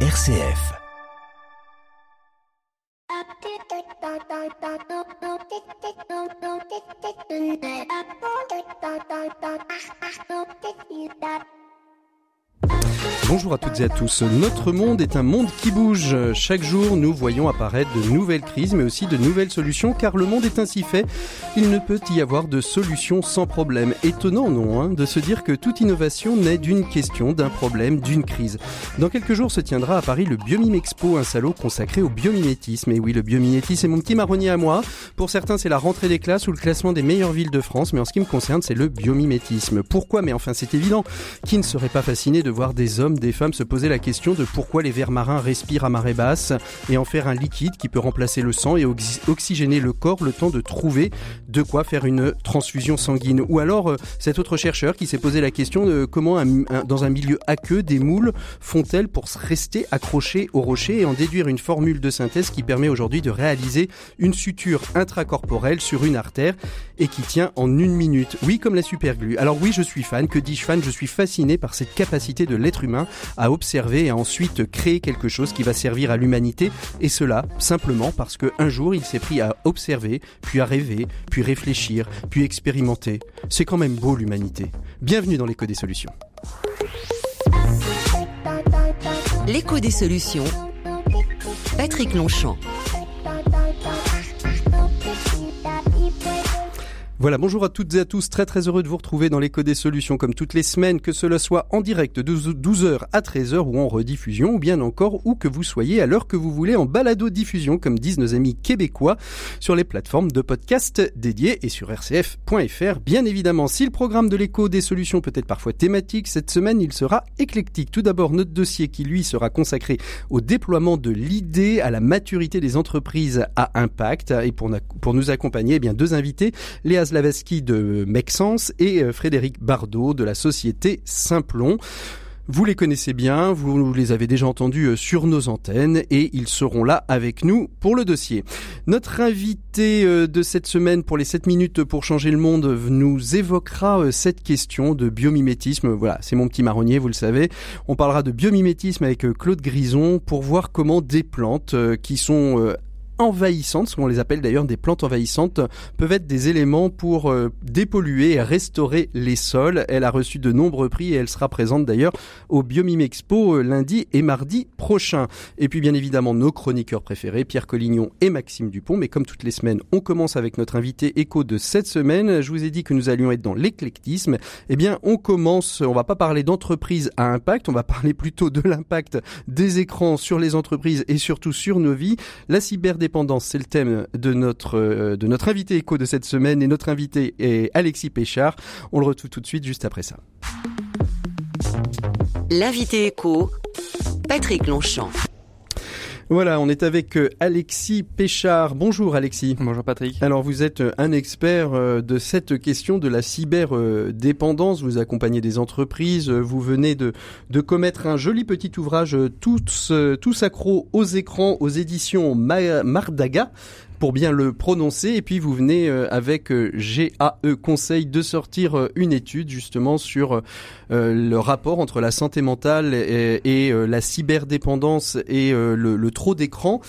RCF. Bonjour à toutes et à tous. Notre monde est un monde qui bouge. Chaque jour, nous voyons apparaître de nouvelles crises, mais aussi de nouvelles solutions, car le monde est ainsi fait. Il ne peut y avoir de solution sans problème. Étonnant, non, hein, de se dire que toute innovation naît d'une question, d'un problème, d'une crise. Dans quelques jours se tiendra à Paris le Biomime Expo, un salon consacré au biomimétisme. Et oui, le biomimétisme est mon petit marronnier à moi. Pour certains, c'est la rentrée des classes ou le classement des meilleures villes de France, mais en ce qui me concerne, c'est le biomimétisme. Pourquoi? Mais enfin, c'est évident. Qui ne serait pas fasciné de voir des hommes, des femmes se poser la question de pourquoi les vers marins respirent à marée basse et en faire un liquide qui peut remplacer le sang et oxygéner le corps le temps de trouver de quoi faire une transfusion sanguine. Ou alors euh, cet autre chercheur qui s'est posé la question de comment dans un milieu aqueux des moules font-elles pour rester accrochées au rocher et en déduire une formule de synthèse qui permet aujourd'hui de réaliser une suture intracorporelle sur une artère et qui tient en une minute. Oui, comme la superglue. Alors oui, je suis fan. Que dis-je fan? Je suis fasciné par cette capacité de l'être humain à observer et ensuite créer quelque chose qui va servir à l'humanité. Et cela simplement parce qu'un jour il s'est pris à observer, puis à rêver, puis réfléchir, puis expérimenter. C'est quand même beau l'humanité. Bienvenue dans l'écho des solutions. L'écho des solutions. Patrick Longchamp. Voilà, bonjour à toutes et à tous, très très heureux de vous retrouver dans l'écho des solutions comme toutes les semaines, que cela soit en direct de 12h à 13h ou en rediffusion, ou bien encore où que vous soyez à l'heure que vous voulez en balado-diffusion, comme disent nos amis québécois, sur les plateformes de podcast dédiées et sur rcf.fr. Bien évidemment, si le programme de l'écho des solutions peut être parfois thématique, cette semaine il sera éclectique. Tout d'abord, notre dossier qui lui sera consacré au déploiement de l'idée, à la maturité des entreprises à impact, et pour, pour nous accompagner, eh bien deux invités, Lavaski de Mexens et euh, Frédéric Bardot de la société Simplon. Vous les connaissez bien, vous les avez déjà entendus euh, sur nos antennes et ils seront là avec nous pour le dossier. Notre invité euh, de cette semaine pour les 7 minutes pour changer le monde nous évoquera cette question de biomimétisme. Voilà, c'est mon petit marronnier, vous le savez. On parlera de biomimétisme avec Claude Grison pour voir comment des plantes qui sont envahissantes, ce qu'on les appelle d'ailleurs des plantes envahissantes, peuvent être des éléments pour euh, dépolluer et restaurer les sols. Elle a reçu de nombreux prix et elle sera présente d'ailleurs au Biomime Expo euh, lundi et mardi prochain. Et puis bien évidemment nos chroniqueurs préférés, Pierre Collignon et Maxime Dupont. Mais comme toutes les semaines, on commence avec notre invité écho de cette semaine. Je vous ai dit que nous allions être dans l'éclectisme. Eh bien, on commence, on va pas parler d'entreprise à impact, on va parler plutôt de l'impact des écrans sur les entreprises et surtout sur nos vies. La c'est le thème de notre, euh, de notre invité écho de cette semaine et notre invité est Alexis Péchard. On le retrouve tout de suite juste après ça. L'invité écho, Patrick Longchamp. Voilà, on est avec euh, Alexis Péchard. Bonjour Alexis. Bonjour Patrick. Alors vous êtes euh, un expert de cette question de la cyberdépendance. Vous accompagnez des entreprises. Vous venez de, de commettre un joli petit ouvrage tous, tous accros aux écrans aux éditions Mardaga pour bien le prononcer. Et puis vous venez euh, avec euh, GAE Conseil de sortir euh, une étude justement sur le rapport entre la santé mentale et, la cyberdépendance et le, trop d'écran.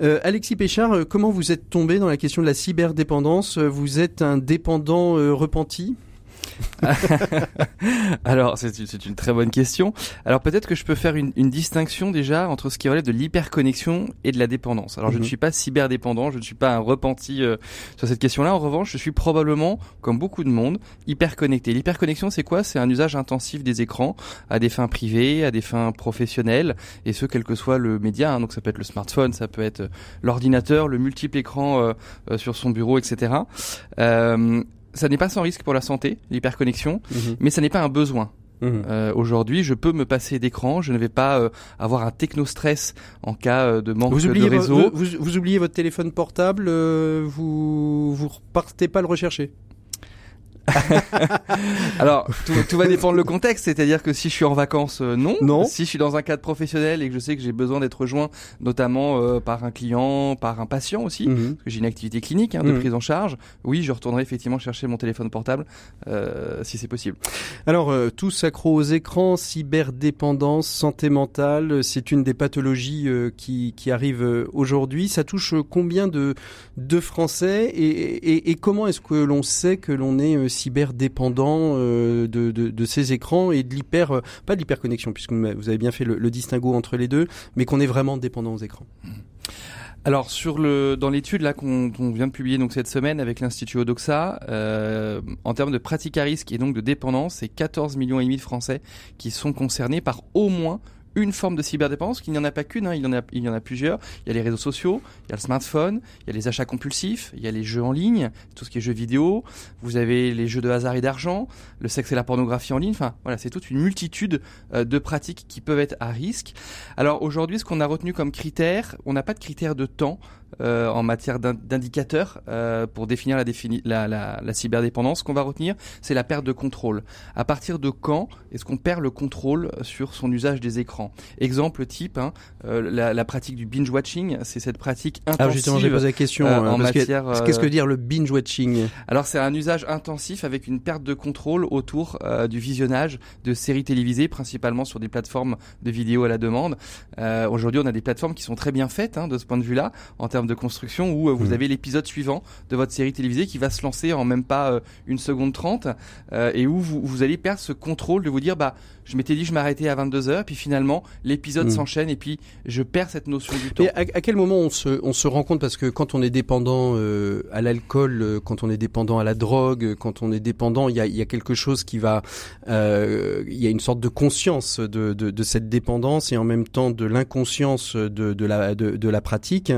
Alexis Péchard, comment vous êtes tombé dans la question de la cyberdépendance? Vous êtes un dépendant repenti? Alors, c'est une très bonne question. Alors, peut-être que je peux faire une, distinction déjà entre ce qui relève de l'hyperconnexion et de la dépendance. Alors, je ne mhm. suis pas cyberdépendant, je ne suis pas un repenti euh, sur cette question-là. En revanche, je suis probablement, comme beaucoup de monde, hyperconnecté. L'hyperconnexion, c'est quoi? C'est un usage intensif des écrans à des fins privées, à des fins professionnelles, et ce, quel que soit le média. Hein. Donc, ça peut être le smartphone, ça peut être euh, l'ordinateur, le multiple écran euh, sur son bureau, etc. Euh, ça n'est pas sans risque pour la santé, l'hyperconnexion, mhm. mais ça n'est pas un besoin. Mhm. Euh, Aujourd'hui, je peux me passer d'écran, je ne vais pas euh, avoir un techno-stress en cas euh, de manque de réseau. Vous, vous, oubliez votre téléphone portable, vous vous partez pas le rechercher Alors, tout, tout, va dépendre le contexte, c'est-à-dire que si je suis en vacances, euh, non. Non. Si je suis dans un cadre professionnel et que je sais que j'ai besoin d'être rejoint, notamment euh, par un client, par un patient aussi, Mhm. parce que j'ai une activité clinique hein, de Mhm. prise en charge, oui, je retournerai effectivement chercher mon téléphone portable euh, si c'est possible. Alors, euh, tous accros aux écrans, cyberdépendance, santé mentale, c'est une des pathologies qui, qui arrivent euh, aujourd'hui. Ça touche combien de, de Français et, et, et comment est-ce que l'on sait que l'on est euh, cyberdépendant euh, de, de, ces écrans et de l'hyper, euh, pas de l'hyperconnexion, puisque vous avez bien fait le, distinguo entre les deux, mais qu'on est vraiment dépendant aux écrans. Alors sur le dans l'étude là qu'on vient de publier donc cette semaine avec l'institut Odoxa, euh, en termes de pratique à risque et donc de dépendance, c'est 14 millions et demi de Français qui sont concernés par au moins une forme de cyberdépendance, qu'il n'y en a pas qu'une, hein, il, y en a, il y en a plusieurs. Il y a les réseaux sociaux, il y a le smartphone, il y a les achats compulsifs, il y a les jeux en ligne, tout ce qui est jeux vidéo, vous avez les jeux de hasard et d'argent, le sexe et la pornographie en ligne, enfin voilà, c'est toute une multitude euh, de pratiques qui peuvent être à risque. Alors aujourd'hui, ce qu'on a retenu comme critère, on n'a pas de critère de temps, euh, en matière d'in- d'indicateurs euh, pour définir la, la, la, la cyberdépendance. Ce qu'on va retenir, c'est la perte de contrôle. À partir de quand est-ce qu'on perd le contrôle sur son usage des écrans? Exemple type, hein, euh, la, la pratique du binge watching, c'est cette pratique intensive. Alors justement, j'ai posé la question. euh, euh, en matière, Qu'est-ce que veut dire le binge watching Alors c'est un usage intensif avec une perte de contrôle autour euh, du visionnage de séries télévisées, principalement sur des plateformes de vidéos à la demande. Euh, Aujourd'hui, on a des plateformes qui sont très bien faites hein, de ce point de vue-là, en termes de construction, où euh, vous Mhm. avez l'épisode suivant de votre série télévisée qui va se lancer en même pas euh, une seconde trente, euh, et où vous, vous allez perdre ce contrôle de vous dire, bah, je m'étais dit je m'arrêtais à 22 heures, puis finalement l'épisode Mhm. s'enchaîne, et puis je perds cette notion du temps. Et à, à quel moment on se, on se rend compte? Parce que quand on est dépendant euh, à l'alcool, euh, quand on est dépendant à la drogue, euh, quand on est dépendant, il y a, il y a quelque chose qui va, euh, il y a une sorte de conscience de, de, de cette dépendance et en même temps de l'inconscience de, de la de, de la pratique.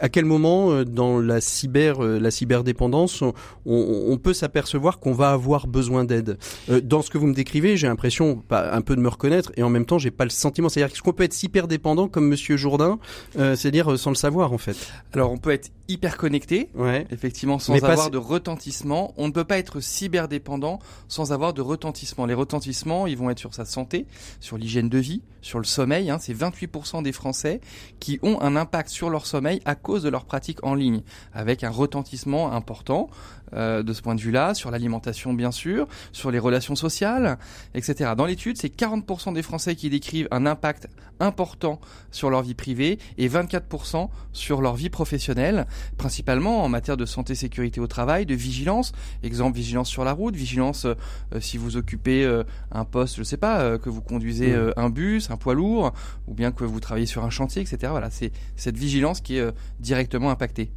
À quel moment dans la cyber la cyberdépendance on, on, on peut s'apercevoir qu'on va avoir besoin d'aide? Dans ce que vous me décrivez, j'ai l'impression un peu de me reconnaître et en même temps j'ai pas le sentiment. C'est-à-dire qu'on peut être hyper dépendant comme Monsieur Jourdain euh, c'est-à-dire euh, sans le savoir en fait. Alors on peut être hyper connecté, Ouais. Effectivement, sans Mais avoir de retentissement, on ne peut pas être cyberdépendant sans avoir de retentissement. Les retentissements, ils vont être sur sa santé, sur l'hygiène de vie, sur le sommeil. Hein. C'est 28% des Français qui ont un impact sur leur sommeil à cause de leur pratique en ligne, avec un retentissement important euh, de ce point de vue-là, sur l'alimentation bien sûr, sur les relations sociales, etc. Dans l'étude, c'est 40% des Français qui décrivent un impact important sur leur vie privée et 24% sur leur vie professionnelle principalement en matière de santé, sécurité au travail, de vigilance. Exemple, vigilance sur la route, vigilance euh, euh, si vous occupez euh, un poste, je sais pas, euh, que vous conduisez un bus, un poids lourd, ou bien que vous travaillez sur un chantier, etc. Voilà, c'est cette vigilance qui est directement impactée.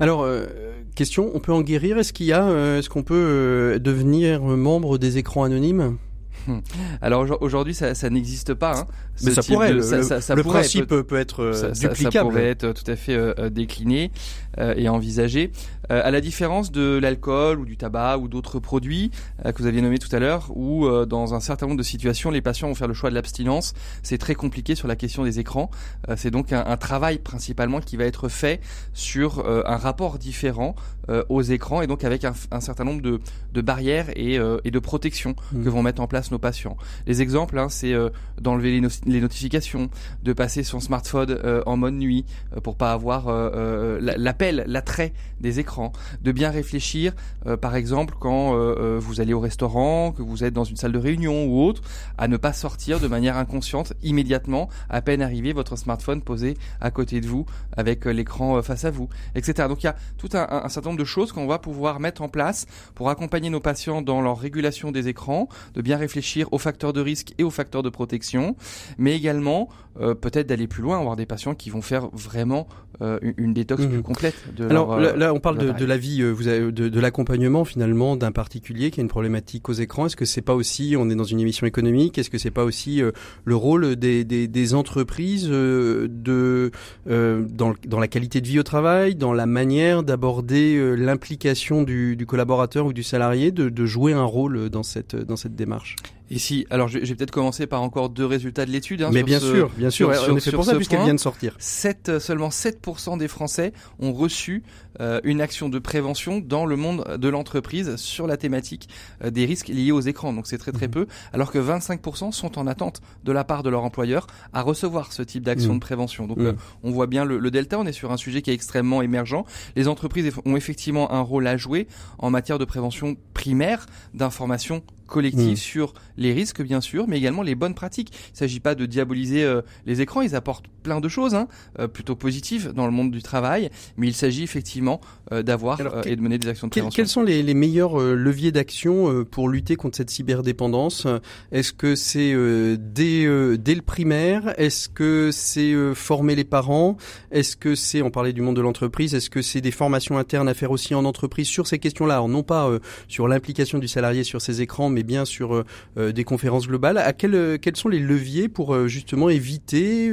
Alors euh, question, on peut en guérir? Est-ce qu'il y a, est-ce qu'on peut devenir membre des écrans anonymes? Alors aujourd- aujourd'hui, ça, ça n'existe pas. Hein, Mais ça pourrait. de- le ça- ça- le pourrait principe peut- peut, être euh, ça, ça- duplicable. pourrait être tout à fait euh, euh, décliné euh, et envisagé. Euh, à la différence de l'alcool ou du tabac ou d'autres produits euh, que vous aviez nommés tout à l'heure, où euh, dans un certain nombre de situations, les patients vont faire le choix de l'abstinence, c'est très compliqué sur la question des écrans. Euh, c'est donc un, un travail principalement qui va être fait sur euh, un rapport différent euh, aux écrans et donc avec un, un certain nombre de, de barrières et, euh, et de protections Mm. que vont mettre en place nos patients. Les exemples, hein, c'est euh, d'enlever les, no- les notifications, de passer son smartphone euh, en mode nuit euh, pour pas avoir la- l'appel, l'attrait des écrans, de bien réfléchir, euh, par exemple quand euh, euh, vous allez au restaurant, que vous êtes dans une salle de réunion ou autre, à ne pas sortir de manière inconsciente immédiatement, à peine arrivé, votre smartphone posé à côté de vous avec l'écran face à vous, etc. Donc il y a tout un- un certain nombre de choses qu'on va pouvoir mettre en place pour accompagner nos patients dans leur régulation des écrans, de bien réfléchir aux facteurs de risque et aux facteurs de protection, mais également euh, peut-être d'aller plus loin, avoir des patients qui vont faire vraiment euh, une, détox Mhm. plus complète de Alors leur, là, là, on parle de, de la vie, euh, vous avez, de, de l'accompagnement finalement d'un particulier qui a une problématique aux écrans. Est-ce que c'est pas aussi, on est dans une émission économique, est-ce que c'est pas aussi euh, le rôle des, des, des entreprises euh, de euh, dans, le- dans la qualité de vie au travail, dans la manière d'aborder euh, l'implication du, du collaborateur ou du salarié, de, de jouer un rôle dans cette dans cette démarche? Et si, alors je vais peut-être commencer par encore deux résultats de l'étude. Hein, Mais bien sûr, bien sûr, on est pour ça puisqu'elle vient de sortir. 7, euh, seulement 7% des Français ont reçu euh, une action de prévention dans le monde de l'entreprise sur la thématique euh, des risques liés aux écrans. Donc c'est très très mhm. peu, alors que 25% sont en attente de la part de leur employeur à recevoir ce type d'action mhm. de prévention. Donc mhm. on voit bien le, le, delta, on est sur un sujet qui est extrêmement émergent. Les entreprises ont effectivement un rôle à jouer en matière de prévention primaire, d'information collective hmm. sur les risques bien sûr, mais également les bonnes pratiques. Il ne s'agit pas de diaboliser euh, les écrans, ils apportent plein de choses, hein, euh, plutôt positives dans le monde du travail, mais il s'agit effectivement euh, d'avoir et de mener des actions de prévention. Quels sont les, les meilleurs leviers d'action pour lutter contre cette cyberdépendance? Est-ce que c'est dès, dès le primaire? Est-ce que c'est former les parents? Est-ce que c'est, on parlait du monde de l'entreprise, est-ce que c'est des formations internes à faire aussi en entreprise sur ces questions-là? Alors non pas sur l'implication du salarié sur ces écrans, mais bien sur euh, euh, des conférences globales. Euh, quels sont les leviers pour justement éviter,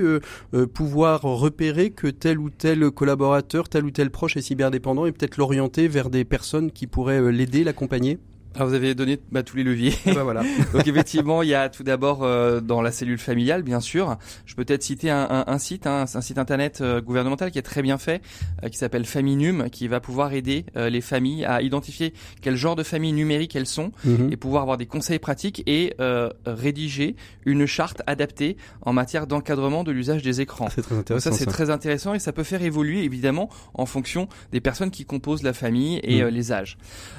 pouvoir repérer que tel ou tel collaborateur, tel ou tel proche est cyberdépendant et peut-être l'orienter vers des personnes qui pourraient l'aider, l'accompagner? Alors vous avez donné bah, tous les leviers. Bah, voilà. Donc effectivement, il y a tout d'abord euh, dans la cellule familiale, bien sûr. Je peux peut-être citer un, un, un site, hein, un site internet euh, gouvernemental qui est très bien fait, euh, qui s'appelle Faminum, qui va pouvoir aider les familles à identifier quel genre de famille numérique elles sont mhm. et pouvoir avoir des conseils pratiques et rédiger une charte adaptée en matière d'encadrement de l'usage des écrans. C'est très intéressant. ça c'est très intéressant et ça peut faire évoluer évidemment en fonction des personnes qui composent la famille et mhm. les âges.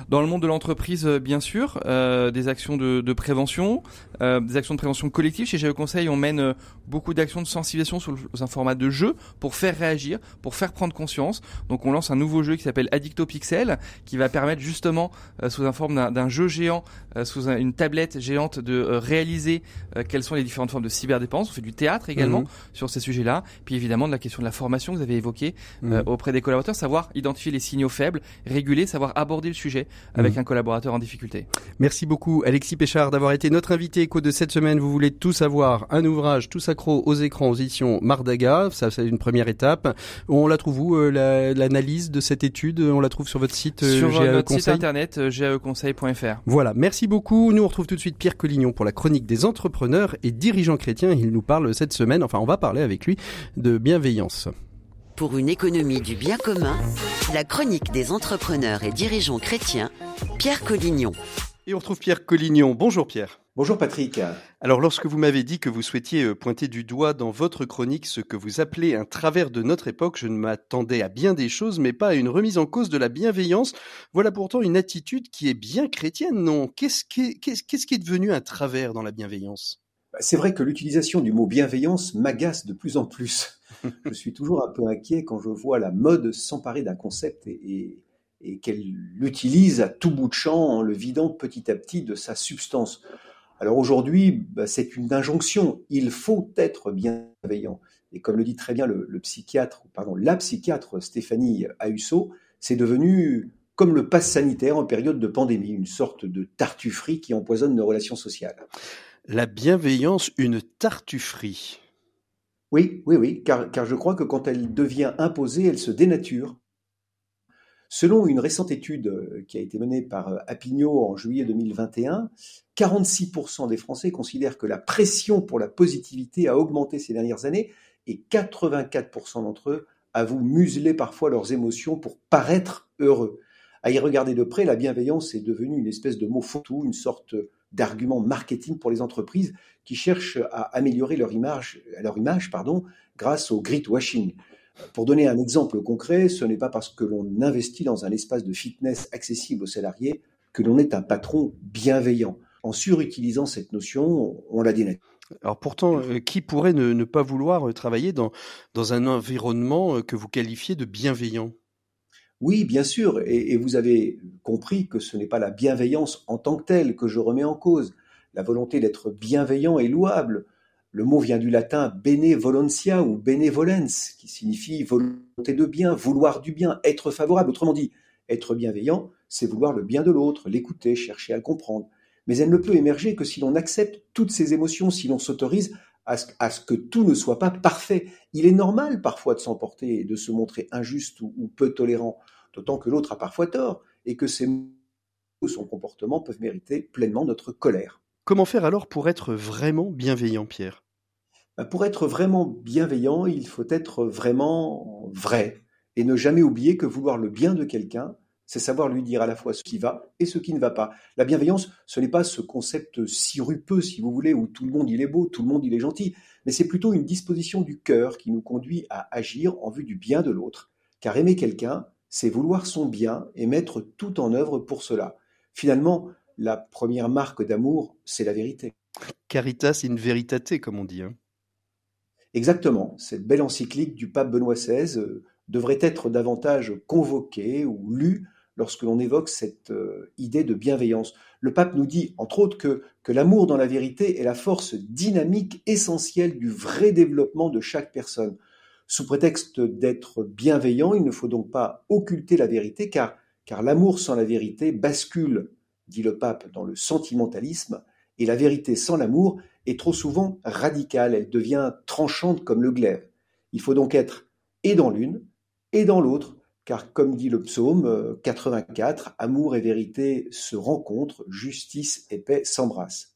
Dans le monde de l'entreprise bien sûr, euh, des actions de, de prévention, euh, des actions de prévention collective. Chez GE Conseil, on mène euh, beaucoup d'actions de sensibilisation sous, un format de jeu pour faire réagir, pour faire prendre conscience. Donc on lance un nouveau jeu qui s'appelle Addicto Pixel, qui va permettre justement, euh, sous un forme d'un jeu géant, euh, sous une tablette géante, de réaliser quelles sont les différentes formes de cyberdépendance. On fait du théâtre également mhm. sur ces sujets-là. Puis évidemment de la question de la formation que vous avez évoquée mhm. auprès des collaborateurs, savoir identifier les signaux faibles, réguler, savoir aborder le sujet avec mhm. un collaborateur en difficulté. Merci beaucoup Alexis Péchard d'avoir été notre invité écho de cette semaine. Vous voulez tout savoir, un ouvrage tout accro aux écrans aux éditions Mardaga, ça c'est une première étape. On la trouve où euh, l'analyse de cette étude? On la trouve sur votre site euh, Sur euh, notre site internet gaeconseil.fr. Voilà, merci beaucoup. Nous on retrouve tout de suite Pierre Collignon pour la chronique des entrepreneurs et dirigeants chrétiens. Il nous parle cette semaine, enfin on va parler avec lui de bienveillance. Pour une économie du bien commun, la chronique des entrepreneurs et dirigeants chrétiens, Pierre Collignon. Et on retrouve Pierre Collignon. Bonjour Pierre. Bonjour Patrick. Alors lorsque vous m'avez dit que vous souhaitiez euh, pointer du doigt dans votre chronique ce que vous appelez un travers de notre époque, je ne m'attendais à bien des choses, mais pas à une remise en cause de la bienveillance. Voilà pourtant une attitude qui est bien chrétienne, non? Qu'est-ce qui, qu'est-ce qui est devenu un travers dans la bienveillance? C'est vrai que l'utilisation du mot bienveillance m'agace de plus en plus. je suis toujours un peu inquiet quand je vois la mode s'emparer d'un concept et, qu'elle l'utilise à tout bout de champ en le vidant petit à petit de sa substance. Alors aujourd'hui, bah, c'est une injonction. Il faut être bienveillant. Et comme le dit très bien le, psychiatre, pardon, la psychiatre Stéphanie Ahusso, c'est devenu comme le pass sanitaire en période de pandémie, une sorte de tartufferie qui empoisonne nos relations sociales. La bienveillance, une tartufferie. Oui, oui, oui, car, je crois que quand elle devient imposée, elle se dénature. Selon une récente étude euh, qui a été menée par euh, Appignot en juillet 2021, 46% des Français considèrent que la pression pour la positivité a augmenté ces dernières années et 84% d'entre eux avouent museler parfois leurs émotions pour paraître heureux. À y regarder de près, la bienveillance est devenue une espèce de mot foutu, une sorte d'arguments marketing pour les entreprises qui cherchent à améliorer leur image, leur image pardon, grâce au grit washing. Pour donner un exemple concret, ce n'est pas parce que l'on investit dans un espace de fitness accessible aux salariés que l'on est un patron bienveillant. En surutilisant cette notion, on la dénature. Alors pourtant, euh, qui pourrait ne, pas vouloir travailler dans, dans un environnement euh, que vous qualifiez de bienveillant? Oui, bien sûr, et, vous avez compris que ce n'est pas la bienveillance en tant que telle que je remets en cause. La volonté d'être bienveillant est louable. Le mot vient du latin benevolentia ou benevolence, qui signifie volonté de bien, vouloir du bien, être favorable. Autrement dit, être bienveillant, c'est vouloir le bien de l'autre, l'écouter, chercher à le comprendre. Mais elle ne peut émerger que si l'on accepte toutes ces émotions, si l'on s'autorise à ce, que tout ne soit pas parfait. Il est normal parfois de s'emporter et de se montrer injuste ou, peu tolérant, d'autant que l'autre a parfois tort et que ses mots ou son comportement peuvent mériter pleinement notre colère. Comment faire alors pour être vraiment bienveillant, Pierre? Bah, Pour être vraiment bienveillant, il faut être vraiment vrai et ne jamais oublier que vouloir le bien de quelqu'un, c'est savoir lui dire à la fois ce qui va et ce qui ne va pas. La bienveillance, ce n'est pas ce concept sirupeux, si vous voulez, où tout le monde il est beau, tout le monde il est gentil, mais c'est plutôt une disposition du cœur qui nous conduit à agir en vue du bien de l'autre, car aimer quelqu'un, c'est vouloir son bien et mettre tout en œuvre pour cela. Finalement, la première marque d'amour, c'est la vérité. Caritas in veritate, comme on dit. Hein. Exactement. Cette belle encyclique du pape Benoît XVI euh, devrait être davantage convoquée ou lue lorsque l'on évoque cette euh, idée de bienveillance. Le pape nous dit, entre autres, que, que l'amour dans la vérité est la force dynamique essentielle du vrai développement de chaque personne. Sous prétexte d'être bienveillant, il ne faut donc pas occulter la vérité, car, l'amour sans la vérité bascule, dit le pape, dans le sentimentalisme, et la vérité sans l'amour est trop souvent radicale, elle devient tranchante comme le glaive. Il faut donc être et dans l'une et dans l'autre, car comme dit le psaume 84, euh, amour et vérité se rencontrent, justice et paix s'embrassent.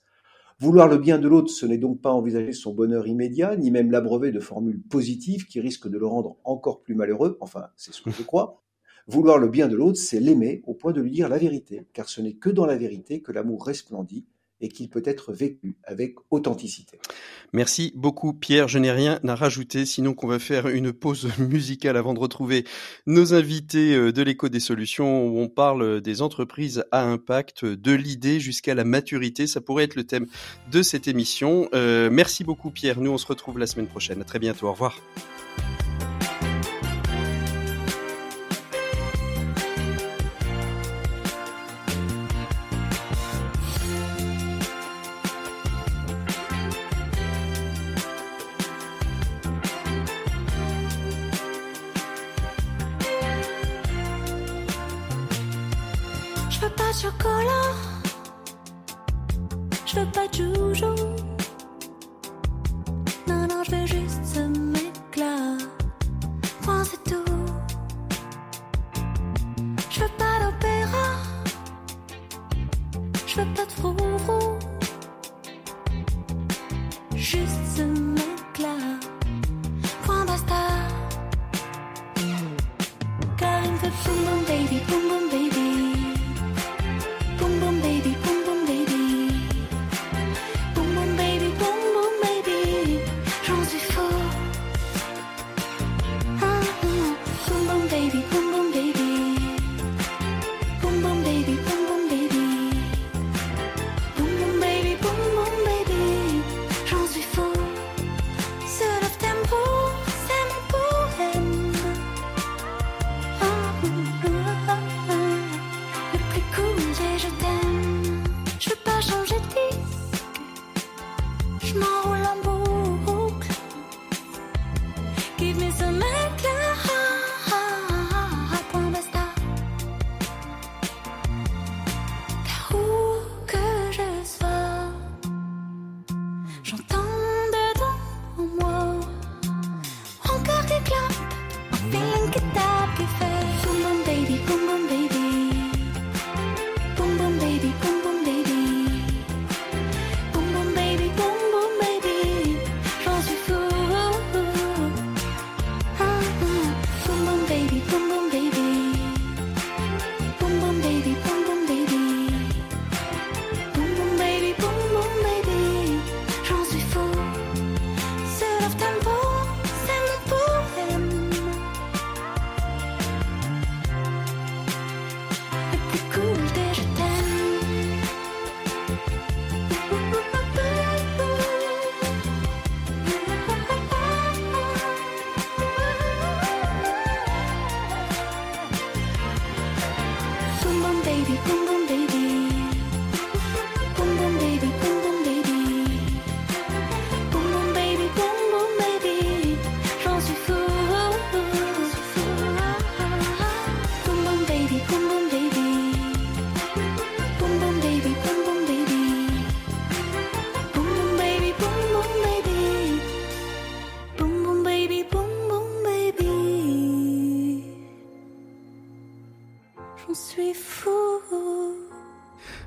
Vouloir le bien de l'autre, ce n'est donc pas envisager son bonheur immédiat, ni même l'abreuver de formules positives qui risquent de le rendre encore plus malheureux, enfin c'est ce que je crois. Vouloir le bien de l'autre, c'est l'aimer au point de lui dire la vérité, car ce n'est que dans la vérité que l'amour resplendit et qu'il peut être vécu avec authenticité. Merci beaucoup Pierre, je n'ai rien à rajouter, sinon qu'on va faire une pause musicale avant de retrouver nos invités euh, de l'écho des solutions où on parle des entreprises à impact, de l'idée jusqu'à la maturité, ça pourrait être le thème de cette émission. Euh, merci beaucoup Pierre, nous on se retrouve la semaine prochaine, à très bientôt, au revoir. chocolat. Je veux pas de joujoux.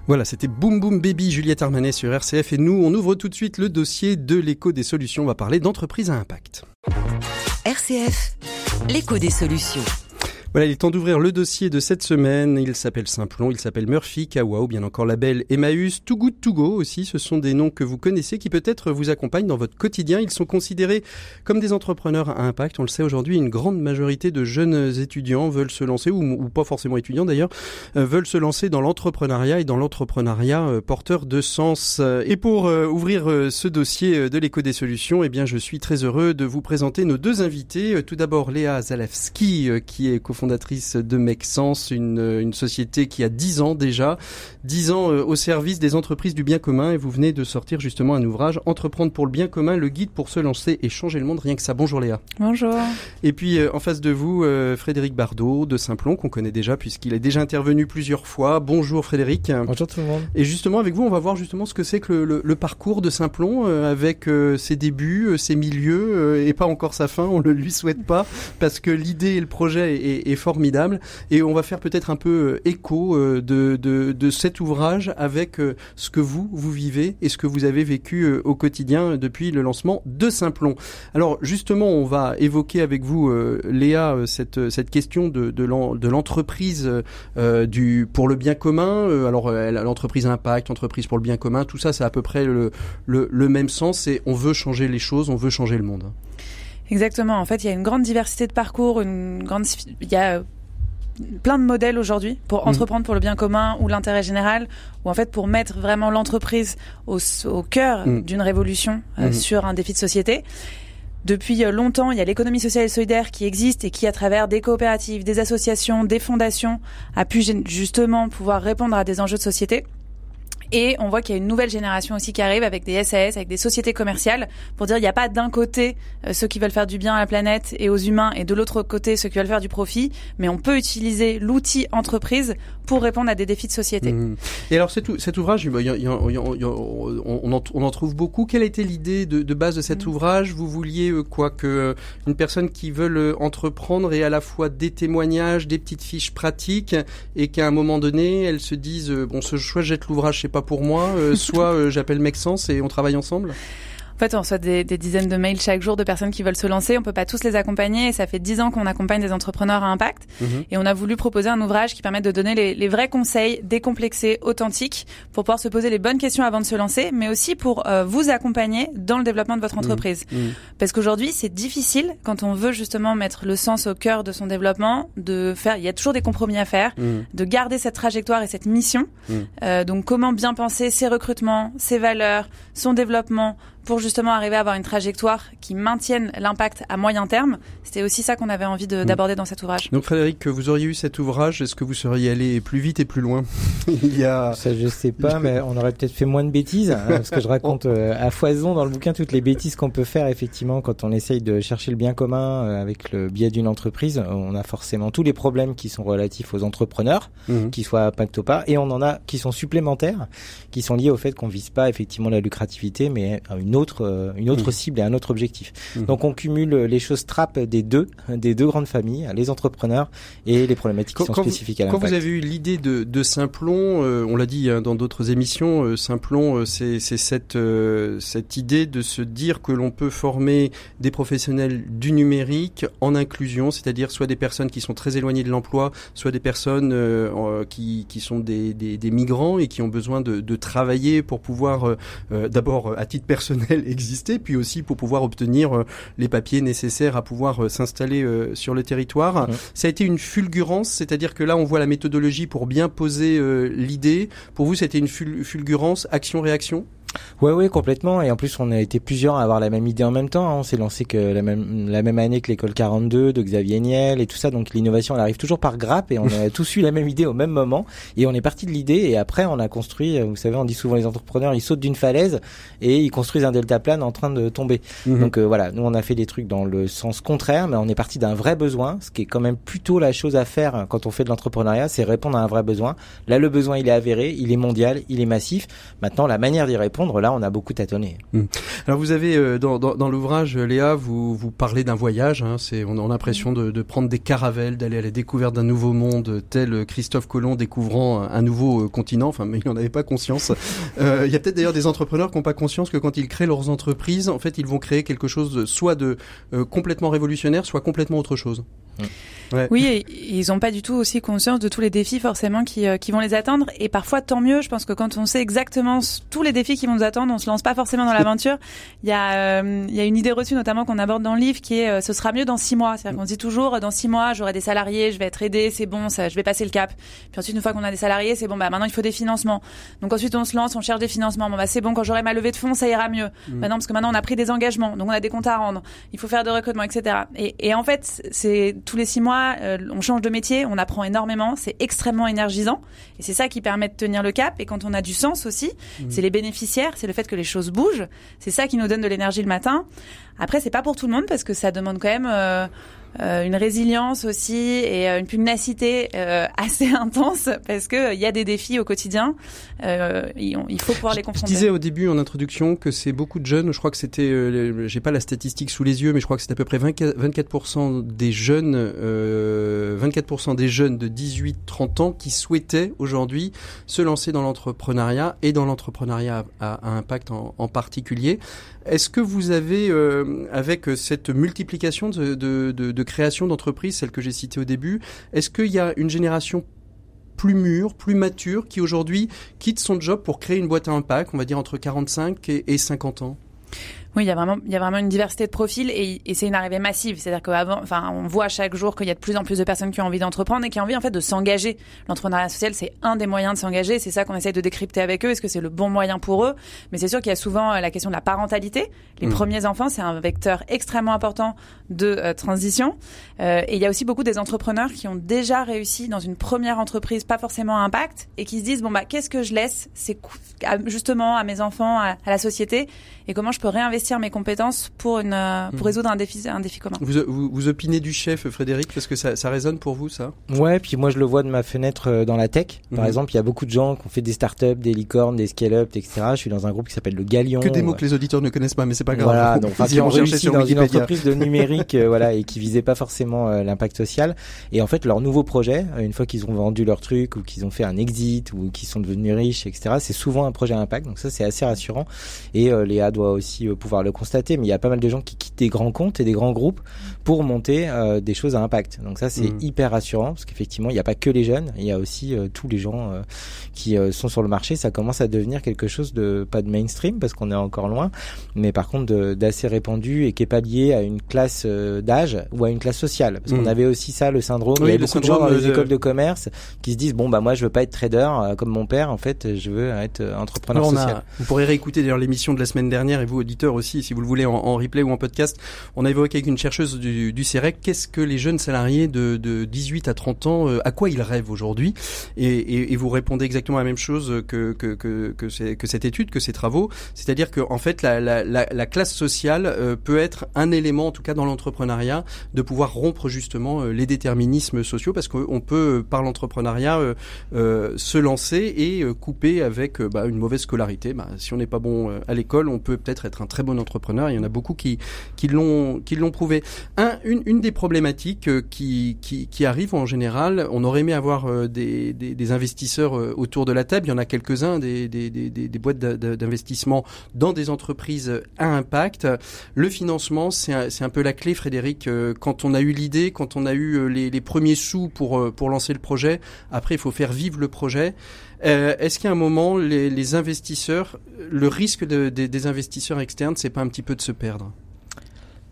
Voilà, c'était Boom Boom Baby, Juliette Armanet sur RCF et nous, on ouvre tout de suite le dossier de l'écho des solutions. On va parler d'entreprise à impact. RCF, l'écho des solutions. Voilà, il est temps d'ouvrir le dossier de cette semaine. Il s'appelle Simplon, il s'appelle Murphy, Kawa ou bien encore Label, Emmaüs, Too Good To Go aussi. Ce sont des noms que vous connaissez qui peut-être vous accompagnent dans votre quotidien. Ils sont considérés comme des entrepreneurs à impact. On le sait aujourd'hui, une grande majorité de jeunes étudiants veulent se lancer, ou, pas forcément étudiants d'ailleurs, euh, veulent se lancer dans l'entrepreneuriat et dans l'entrepreneuriat euh, porteur de sens. Et pour euh, ouvrir ce dossier de l'écho des solutions, eh bien, je suis très heureux de vous présenter nos deux invités. Tout d'abord, Léa Zalewski, qui est fondatrice de Make Sense, une, une société qui a 10 ans déjà, 10 ans euh, au service des entreprises du bien commun et vous venez de sortir justement un ouvrage Entreprendre pour le bien commun, le guide pour se lancer et changer le monde, rien que ça. Bonjour Léa. Bonjour. Et puis euh, en face de vous, euh, Frédéric Bardot de Simplon, qu'on connaît déjà puisqu'il est déjà intervenu plusieurs fois. Bonjour Frédéric. Bonjour tout le monde. Et justement avec vous, on va voir justement ce que c'est que le, le, parcours de Simplon avec ses débuts, ses milieux et pas encore sa fin, on ne le lui souhaite pas parce que l'idée et le projet est, est formidable. Et on va faire peut-être un peu euh, écho euh, de, de, cet ouvrage avec euh, ce que vous, vous vivez et ce que vous avez vécu au quotidien depuis le lancement de Simplon. Alors justement, on va évoquer avec vous, Léa, cette, cette question de, de l'entreprise du pour le bien commun. alors l'entreprise impact, entreprise pour le bien commun, tout ça, c'est à peu près le, le, le même sens. Et on veut changer les choses, on veut changer le monde. Exactement. En fait, il y a une grande diversité de parcours, une grande, il y a plein de modèles aujourd'hui pour mm. entreprendre pour le bien commun ou l'intérêt général, ou en fait pour mettre vraiment l'entreprise au, au, cœur mm. d'une révolution euh, mm. sur un défi de société. Depuis euh, longtemps, il y a l'économie sociale et solidaire qui existe et qui, à travers des coopératives, des associations, des fondations, a pu justement pouvoir répondre à des enjeux de société. Et on voit qu'il y a une nouvelle génération aussi qui arrive avec des SAS, avec des sociétés commerciales, pour dire il n'y a pas d'un côté euh, ceux qui veulent faire du bien à la planète et aux humains, et de l'autre côté ceux qui veulent faire du profit, mais on peut utiliser l'outil entreprise pour répondre à des défis de société. Mmh. Et alors cet, cet ouvrage, on, en, trouve beaucoup. Quelle était l'idée de, base de cet mmh. ouvrage? Vous vouliez euh, quoi? Que euh, une personne qui veut entreprendre ait à la fois des témoignages, des petites fiches pratiques, et qu'à un moment donné, elle se dise bon, ce choix jette l'ouvrage, je sais pas pour moi, euh, soit euh, j'appelle Mexence et on travaille ensemble? En fait, on reçoit des, des, dizaines de mails chaque jour de personnes qui veulent se lancer. On peut pas tous les accompagner. Et ça fait dix ans qu'on accompagne des entrepreneurs à impact. Mhm. Et on a voulu proposer un ouvrage qui permet de donner les, les, vrais conseils décomplexés, authentiques, pour pouvoir se poser les bonnes questions avant de se lancer, mais aussi pour euh, vous accompagner dans le développement de votre mhm. entreprise. Mhm. Parce qu'aujourd'hui, c'est difficile quand on veut justement mettre le sens au cœur de son développement, de faire. Il y a toujours des compromis à faire, de garder cette trajectoire et cette mission. Euh, donc, comment bien penser ses recrutements, ses valeurs, son développement pour justement arriver à avoir une trajectoire qui maintienne l'impact à moyen terme. C'était aussi ça qu'on avait envie mm. d'aborder dans cet ouvrage. Donc Frédéric, vous auriez eu cet ouvrage, est-ce que vous seriez allé plus vite et plus loin Il y a... Ça je sais pas, mais on aurait peut-être fait moins de bêtises, hein, parce que je raconte euh, à foison dans le bouquin toutes les bêtises qu'on peut faire effectivement quand on essaye de chercher le bien commun euh, avec le biais d'une entreprise. On a forcément tous les problèmes qui sont relatifs aux entrepreneurs, mm-hmm. qui soient impact ou pas, et on en a qui sont supplémentaires, qui sont liés au fait qu'on vise pas effectivement la lucrativité, mais une une autre, euh, une autre mmh. cible et un autre objectif. Mmh. Donc on cumule les choses trappes des deux, des deux grandes familles, les entrepreneurs et les problématiques qui sont spécifiques à l'impact. Quand vous avez eu l'idée de, de Simplon, euh, on l'a dit hein, dans d'autres émissions, euh, Simplon, c'est cette, cette idée de se dire que l'on peut former des professionnels du numérique en inclusion, c'est-à-dire soit des personnes qui sont très éloignées de l'emploi, soit des personnes qui, qui sont des, des, des, migrants et qui ont besoin de, de travailler pour pouvoir, d'abord à titre personnel, exister, puis aussi pour pouvoir obtenir euh, les papiers nécessaires à pouvoir euh, s'installer euh, sur le territoire. Ça a été une fulgurance, c'est-à-dire que là on voit la méthodologie pour bien poser l'idée. Pour vous, c'était une fulgurance, action-réaction? Ouais, ouais, complètement. Et en plus, on a été plusieurs à avoir la même idée en même temps. Hein. On s'est lancé que la même la même année que l'école 42 de Xavier Niel et tout ça. Donc l'innovation, elle arrive toujours par grappe et on a tous eu la même idée au même moment. Et on est parti de l'idée et après, on a construit. Vous savez, on dit souvent les entrepreneurs, ils sautent d'une falaise et ils construisent un deltaplane en train de tomber. Mhm. Donc euh, voilà, nous on a fait des trucs dans le sens contraire, mais on est parti d'un vrai besoin, ce qui est quand même plutôt la chose à faire quand on fait de l'entrepreneuriat, c'est répondre à un vrai besoin. Là, le besoin, il est avéré, il est mondial, il est massif. Maintenant, la manière d'y répondre Là, on a beaucoup tâtonné. Hmm. Alors vous avez euh, dans, dans, l'ouvrage, Léa, vous, vous parlez d'un voyage. Hein, c'est on a l'impression de, de, prendre des caravelles, d'aller à la découverte d'un nouveau monde, tel Christophe Colomb découvrant un nouveau euh, continent. Enfin, mais il n'en avait pas conscience. Euh, il y a peut-être d'ailleurs des entrepreneurs qui n'ont pas conscience que quand ils créent leurs entreprises, en fait, ils vont créer quelque chose soit de complètement révolutionnaire, soit complètement autre chose. Oui, et ils n'ont pas du tout aussi conscience de tous les défis forcément qui, euh, qui vont les attendre. Et parfois, tant mieux. Je pense que quand on sait exactement tous les défis qui vont nous attendre, on se lance pas forcément dans l'aventure. Il y a, euh, il y a une idée reçue notamment qu'on aborde dans le livre qui est, euh, ce sera mieux dans six mois. C'est-à-dire qu'on dit toujours, dans six mois, j'aurai des salariés, je vais être aidé, c'est bon, ça, je vais passer le cap. Puis ensuite, une fois qu'on a des salariés, c'est bon, bah maintenant il faut des financements. Donc ensuite, on se lance, on cherche des financements. Bon bah c'est bon, quand j'aurai ma levée de fonds, ça ira mieux. Mm. Maintenant, parce que maintenant on a pris des engagements, donc on a des comptes à rendre. Il faut faire de recrutement, etc. Et, et en fait, c'est tous les six mois, on change de métier, on apprend énormément, c'est extrêmement énergisant et c'est ça qui permet de tenir le cap. Et quand on a du sens aussi, mmh. c'est les bénéficiaires, c'est le fait que les choses bougent, c'est ça qui nous donne de l'énergie le matin. Après, c'est pas pour tout le monde parce que ça demande quand même euh, une résilience aussi et euh, une pugnacité euh, assez intense parce que il y a des défis au quotidien. il faut pouvoir les confronter. Je disais au début en introduction que c'est beaucoup de jeunes. Je crois que c'était, j'ai pas la statistique sous les yeux, mais je crois que c'est à peu près 24%, 24 des jeunes, 24% des jeunes de 18-30 ans qui souhaitaient aujourd'hui se lancer dans l'entrepreneuriat et dans l'entrepreneuriat à, impact en, en particulier. Est-ce que vous avez, avec cette multiplication de, de, de, de création d'entreprises, celle que j'ai citée au début, est-ce qu'il y a une génération plus mûre, plus mature, qui aujourd'hui quitte son job pour créer une boîte à impact, on va dire entre 45 et, et 50 ans? Oui, il y a vraiment, il y a vraiment une diversité de profils et, et c'est une arrivée massive. C'est-à-dire qu'avant, enfin, on voit chaque jour qu'il y a de plus en plus de personnes qui ont envie d'entreprendre et qui ont envie en fait de s'engager. L'entrepreneuriat social, c'est un des moyens de s'engager. C'est ça qu'on essaye de décrypter avec eux. Est-ce que c'est le bon moyen pour eux? Mais c'est sûr qu'il y a souvent euh, la question de la parentalité. Les mmh. premiers enfants, c'est un vecteur extrêmement important de euh, transition. Euh, et il y a aussi beaucoup des entrepreneurs qui ont déjà réussi dans une première entreprise, pas forcément à impact, et qui se disent bon bah qu'est-ce que je laisse? C'est justement à mes enfants, à, à la société, et comment je peux réinvestir mes compétences pour une euh, pour hmm. résoudre un défi un défi commun. Vous, vous, opinez du chef Frédéric parce que ça, ça résonne pour vous ça Ouais, puis moi je le vois de ma fenêtre euh, dans la tech. Par hmm. exemple, il y a beaucoup de gens qui ont fait des startups, des licornes, des scale-up, etc. Je suis dans un groupe qui s'appelle le Galion. Que des mots que les auditeurs ne connaissent pas, mais c'est pas grave. Voilà, donc qui ont réussi dans une entreprise de numérique, euh, voilà, et qui visait pas forcément l'impact social. Et en fait, leur nouveau projet, une fois qu'ils ont vendu leur truc ou qu'ils ont fait un exit ou qu'ils sont devenus riches, etc. C'est souvent un projet à impact. Donc ça, c'est assez rassurant. Et Léa aussi pouvoir le constater, mais il y a pas mal de gens qui quittent des grands comptes et des grands groupes pour monter euh, des choses à impact. Donc ça, c'est mm. hyper rassurant parce qu'effectivement, il n'y a pas que les jeunes, il y a aussi euh, tous les gens euh, qui sont sur le marché. Ça commence à devenir quelque chose de pas de mainstream parce qu'on est encore loin, mais par contre d'assez répandu et qui est pas lié à une classe d'âge ou à une classe sociale. Parce qu'on mm. avait aussi ça, le syndrome. il y a beaucoup de gens dans les écoles de commerce qui se disent bon bah moi je veux pas être trader comme mon père. En fait, je veux être entrepreneur social. vous pourrez réécouter d'ailleurs l'émission de la semaine dernière et vous auditeurs aussi si vous le voulez, en, replay ou en podcast. On a évoqué avec une chercheuse du, du CEREC qu'est-ce que les jeunes salariés de, de 18 à 30 ans, euh, à quoi ils rêvent aujourd'hui? Et, et, et, vous répondez exactement la même chose que, que, que, que, que cette étude, que ces travaux. C'est-à-dire que en fait, la, la, la, la classe sociale euh, peut être un élément, en tout cas dans l'entrepreneuriat, de pouvoir rompre justement euh, les déterminismes sociaux parce qu'on peut, par l'entrepreneuriat, se lancer et couper avec bah, une mauvaise scolarité. Bah, si on n'est pas bon à l'école, on peut peut-être être un très bon entrepreneurs. Il y en a beaucoup qui qui l'ont prouvé. Un, une, des problématiques euh, qui, arrivent en général, on aurait aimé avoir euh, des, investisseurs euh, autour de la table. Il y en a quelques-uns des, boîtes d'investissement dans des entreprises à impact. Le financement, c'est un, peu la clé, Frédéric. Quand on a eu l'idée, quand on a eu les, premiers sous pour lancer le projet, après il faut faire vivre le projet. Est-ce qu'à un moment, les, investisseurs, le risque de, de, des investisseurs externes, c'est pas un petit peu de se perdre?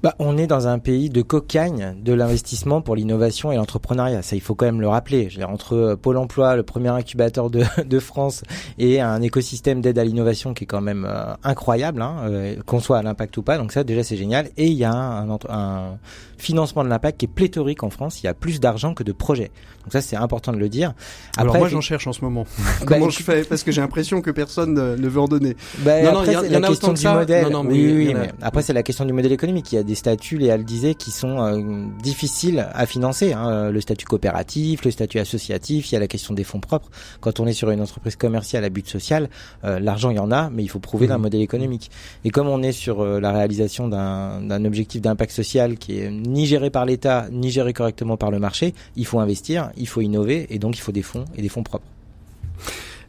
Bah, on est dans un pays de cocagne de l'investissement pour l'innovation et l'entrepreneuriat. Ça, il faut quand même le rappeler. Je entre euh, Pôle Emploi, le premier incubateur de, de France, et un écosystème d'aide à l'innovation qui est quand même euh, incroyable, hein, euh, qu'on soit à l'impact ou pas. Donc ça, déjà, c'est génial. Et il y a un, un, financement de l'impact qui est pléthorique en France. Il y a plus d'argent que de projets. Donc ça, c'est important de le dire. Après, Alors moi, j'en cherche en ce moment. Comment bah, je fais? Parce que j'ai l'impression que personne ne veut en donner. Bah, non, non, il y, a, la question du modèle. Non, non, mais, oui, oui, mais après, c'est la question du modèle économique. Il y a des statuts, Léa le disait, qui sont difficiles à financer. Hein. Le statut coopératif, le statut associatif, il y a la question des fonds propres. Quand on est sur une entreprise commerciale à but social, l'argent il y en a, mais il faut prouver d'un mmh. modèle économique. Et comme on est sur la réalisation d'un objectif d'impact social qui est ni géré par l'État, ni géré correctement par le marché, il faut investir, il faut innover, et donc il faut des fonds et des fonds propres.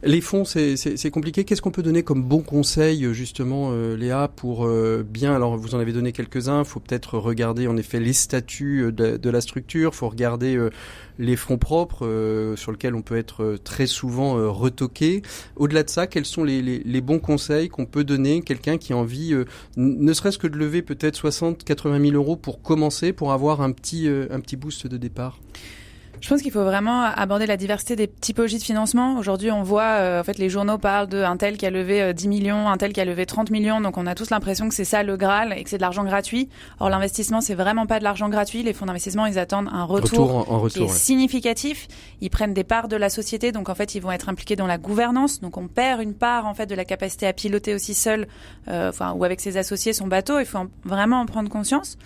Les fonds, c'est compliqué. Qu'est-ce qu'on peut donner comme bon conseil, justement, euh, Léa, pour euh, bien Alors, vous en avez donné quelques-uns. Il faut peut-être regarder, en effet, les statuts euh, de, la structure. Il faut regarder les fonds propres, sur lesquels on peut être très souvent retoqué. Au-delà de ça, quels sont les, les bons conseils qu'on peut donner? Quelqu'un qui a envie, ne serait-ce que de lever peut-être 60, 80 000 euros pour commencer, pour avoir un petit, un petit boost de départ? Je pense qu'il faut vraiment aborder la diversité des typologies de financement. Aujourd'hui, on voit, euh, en fait, les journaux parlent d'un tel qui a levé 10 euh, millions, un tel qui a levé 30 millions. Donc, on a tous l'impression que c'est ça le Graal et que c'est de l'argent gratuit. Or, l'investissement, c'est vraiment pas de l'argent gratuit. Les fonds d'investissement, ils attendent un retour, qui est significatif. Ils prennent des parts de la société. Donc, en fait, ils vont être impliqués dans la gouvernance. Donc, on perd une part, en fait, de la capacité à piloter aussi seul, euh, enfin, ou avec ses associés son bateau. Il faut vraiment en prendre conscience.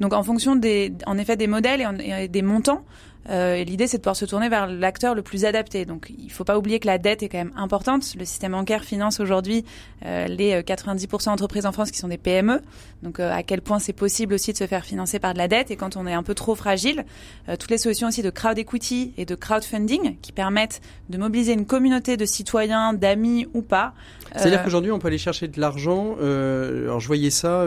Donc, en fonction des, en effet, des modèles et des montants, euh, L'idée, c'est de pouvoir se tourner vers l'acteur le plus adapté. Donc, il ne faut pas oublier que la dette est quand même importante. Le système bancaire finance aujourd'hui euh, les 90% euh, d'entreprises en France qui sont des PME. Donc, euh, à quel point c'est possible aussi de se faire financer par de la dette. Et quand on est un peu trop fragile, euh, toutes les solutions aussi de crowd equity et de crowdfunding qui permettent de mobiliser une communauté de citoyens, d'amis ou pas. C'est-à-dire qu'aujourd'hui, on peut aller chercher de l'argent. alors, je voyais ça.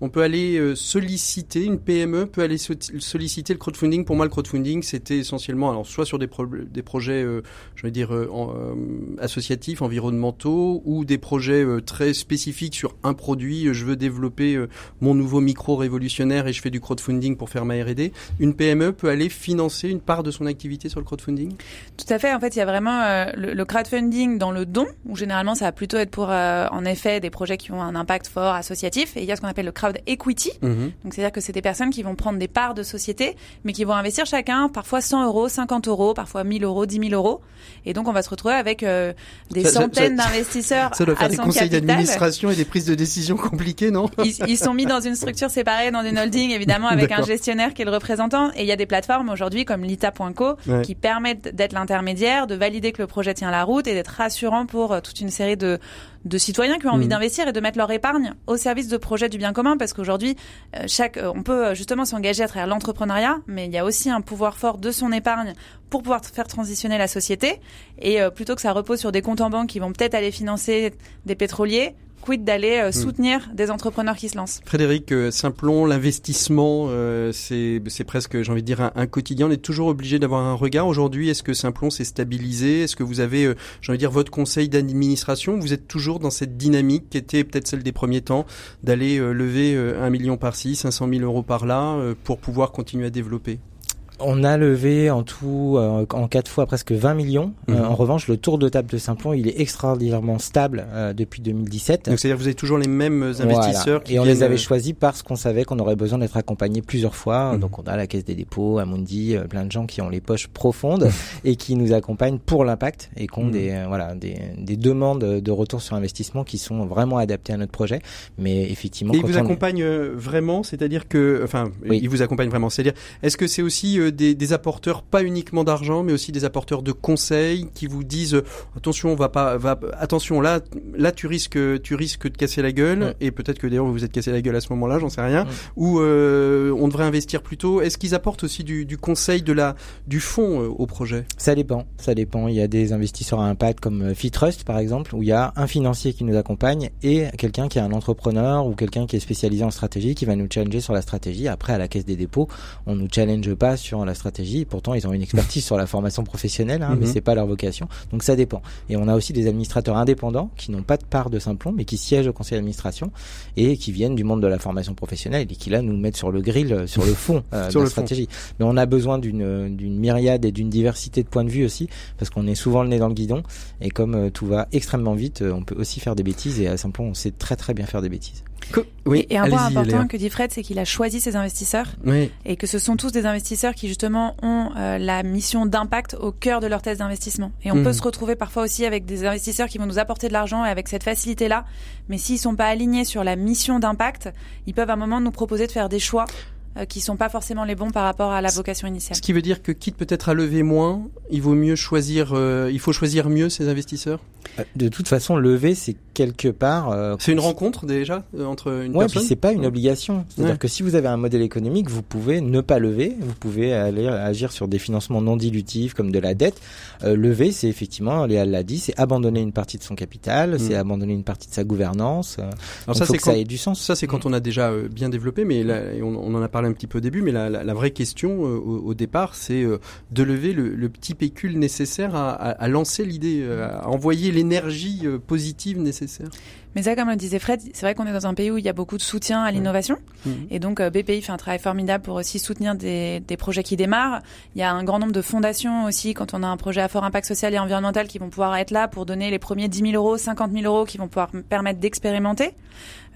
on peut aller solliciter une PME, peut aller solliciter le crowdfunding. Pour moi, le crowdfunding, c'était essentiellement, alors soit sur des, des projets, euh, je vais dire, euh, euh, associatifs, environnementaux, ou des projets très spécifiques sur un produit. Je veux développer mon nouveau micro révolutionnaire et je fais du crowdfunding pour faire ma R&D. Une PME peut aller financer une part de son activité sur le crowdfunding? Tout à fait. En fait, il y a vraiment le, crowdfunding dans le don, où généralement ça va plutôt être pour, en effet, des projets qui ont un impact fort associatif. Et il y a ce qu'on appelle le crowd equity. Mmh Donc, c'est-à-dire que c'est des personnes qui vont prendre des parts de société, mais qui vont investir chacun parfois 100 euros, 50 euros, parfois 1000 euros, 10 000 euros. Et donc, on va se retrouver avec euh, des centaines d'investisseurs. Ça doit faire des conseils d'administration et des prises de décision compliquées, non? Ils, sont mis dans une structure séparée, dans une holding, évidemment, avec un gestionnaire qui est le représentant. Et il y a des plateformes aujourd'hui comme lita.co qui permettent d'être l'intermédiaire, de valider que le projet tient la route et d'être rassurant pour euh, toute une série de de citoyens qui ont envie mmh. d'investir et de mettre leur épargne au service de projets du bien commun parce qu'aujourd'hui euh, chaque euh, on peut euh, justement s'engager à travers l'entrepreneuriat mais il y a aussi un pouvoir fort de son épargne pour pouvoir faire transitionner la société et plutôt que ça repose sur des comptes en banque qui vont peut-être aller financer des pétroliers quid d'aller euh, hmm. soutenir des entrepreneurs qui se lancent. Frédéric euh, Simplon, l'investissement, euh, c'est presque, j'ai envie de dire, un, quotidien. On est toujours obligé d'avoir un regard. Aujourd'hui, est-ce que Simplon s'est stabilisé? Est-ce que vous avez, j'ai envie de dire, votre conseil d'administration? Vous êtes toujours dans cette dynamique qui était peut-être celle des premiers temps, d'aller lever un million par-ci, 500 000 euros par-là, pour pouvoir continuer à développer? On a levé en tout, euh, en quatre fois, presque 20 millions. Euh, mhm. en revanche, le tour de table de Simplon, il est extraordinairement stable euh, depuis 2017. Donc, c'est-à-dire que vous avez toujours les mêmes investisseurs Et on les avait choisis parce qu'on savait qu'on aurait besoin d'être accompagné plusieurs fois. Mhm. Donc, on a la Caisse des dépôts, Amundi, plein de gens qui ont les poches profondes et qui nous accompagnent pour l'impact et qui ont mhm. des, voilà, des, des, demandes de retour sur investissement qui sont vraiment adaptées à notre projet. Mais effectivement, et ils vous accompagnent vraiment, c'est-à-dire que, enfin, ils vous accompagnent vraiment. C'est-à-dire, est-ce que c'est aussi des, apporteurs pas uniquement d'argent, mais aussi des apporteurs de conseils qui vous disent attention, on va pas, va, attention là, là tu risques, tu risques de casser la gueule et peut-être que d'ailleurs vous vous êtes cassé la gueule à ce moment-là, j'en sais rien. Ou euh, on devrait investir plus tôt. Est-ce qu'ils apportent aussi du, conseil de la, du fond euh, au projet? Ça dépend, ça dépend. Il y a des investisseurs à impact comme euh, Fitrust par exemple, où il y a un financier qui nous accompagne et quelqu'un qui est un entrepreneur ou quelqu'un qui est spécialisé en stratégie qui va nous challenger sur la stratégie. Après à la caisse des dépôts, on nous challenge pas sur la stratégie. Pourtant, ils ont une expertise sur la formation professionnelle, hein, mais mhm. c'est pas leur vocation. Donc ça dépend. Et on a aussi des administrateurs indépendants qui n'ont pas de part de Simplon, mais qui siègent au conseil d'administration et qui viennent du monde de la formation professionnelle et qui là nous mettent sur le grill, euh, sur le fond euh, de la stratégie. Mais on a besoin d'une d'une myriade et d'une diversité de points de vue aussi, parce qu'on est souvent le nez dans le guidon. Et comme euh, tout va extrêmement vite, on peut aussi faire des bêtises. Et à Simplon, on sait très très bien faire des bêtises. Oui, et un point important que dit Fred, c'est qu'il a choisi ses investisseurs oui. et que ce sont tous des investisseurs qui justement ont euh, la mission d'impact au cœur de leur thèse d'investissement. Et on peut se retrouver parfois aussi avec des investisseurs qui vont nous apporter de l'argent et avec cette facilité-là, mais s'ils sont pas alignés sur la mission d'impact, ils peuvent à un moment nous proposer de faire des choix qui sont pas forcément les bons par rapport à la vocation initiale. Ce qui veut dire que quitte peut-être à lever moins, il vaut mieux choisir, euh, il faut choisir mieux ses investisseurs? Euh, de toute façon, lever c'est quelque part. Euh, c'est une rencontre déjà entre une ouais, personne. puis c'est pas une obligation. C'est-à-dire que si vous avez un modèle économique, vous pouvez ne pas lever, vous pouvez aller agir sur des financements non dilutifs comme de la dette. lever, c'est effectivement, Léa l'a dit, c'est abandonner une partie de son capital, mm. c'est abandonner une partie de sa gouvernance. Alors ça, c'est ça ait du sens. Ça, c'est quand mm. on a déjà bien développé, mais là, on, on en a parlé un petit peu au début, mais la, vraie question euh, au, départ, c'est euh, de lever le, petit pécule nécessaire à lancer l'idée, euh, à envoyer l'énergie positive nécessaire. Mais ça, comme le disait Fred, c'est vrai qu'on est dans un pays où il y a beaucoup de soutien à l'innovation. Mmh. Et donc, BPI fait un travail formidable pour aussi soutenir des, des, projets qui démarrent. Il y a un grand nombre de fondations aussi, quand on a un projet à fort impact social et environnemental, qui vont pouvoir être là pour donner les premiers 10 000 euros, 50 000 euros, qui vont pouvoir permettre d'expérimenter.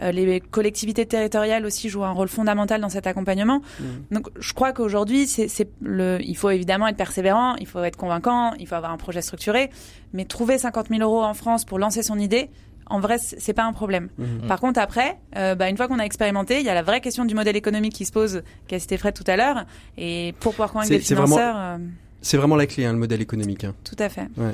Euh, les collectivités territoriales aussi jouent un rôle fondamental dans cet accompagnement. Mmh. Donc, je crois qu'aujourd'hui, c'est le, il faut évidemment être persévérant, il faut être convaincant, il faut avoir un projet structuré, mais trouver 50 000 euros en France pour lancer son idée, en vrai, c'est pas un problème. Mmh. Par contre, après, euh, bah, une fois qu'on a expérimenté, il y a la vraie question du modèle économique qui se pose, qu'a cité Fred tout à l'heure, et pour pouvoir convaincre des financeurs. C'est vraiment, euh... vraiment la clé, hein, le modèle économique. Hein. Tout à fait. Ouais.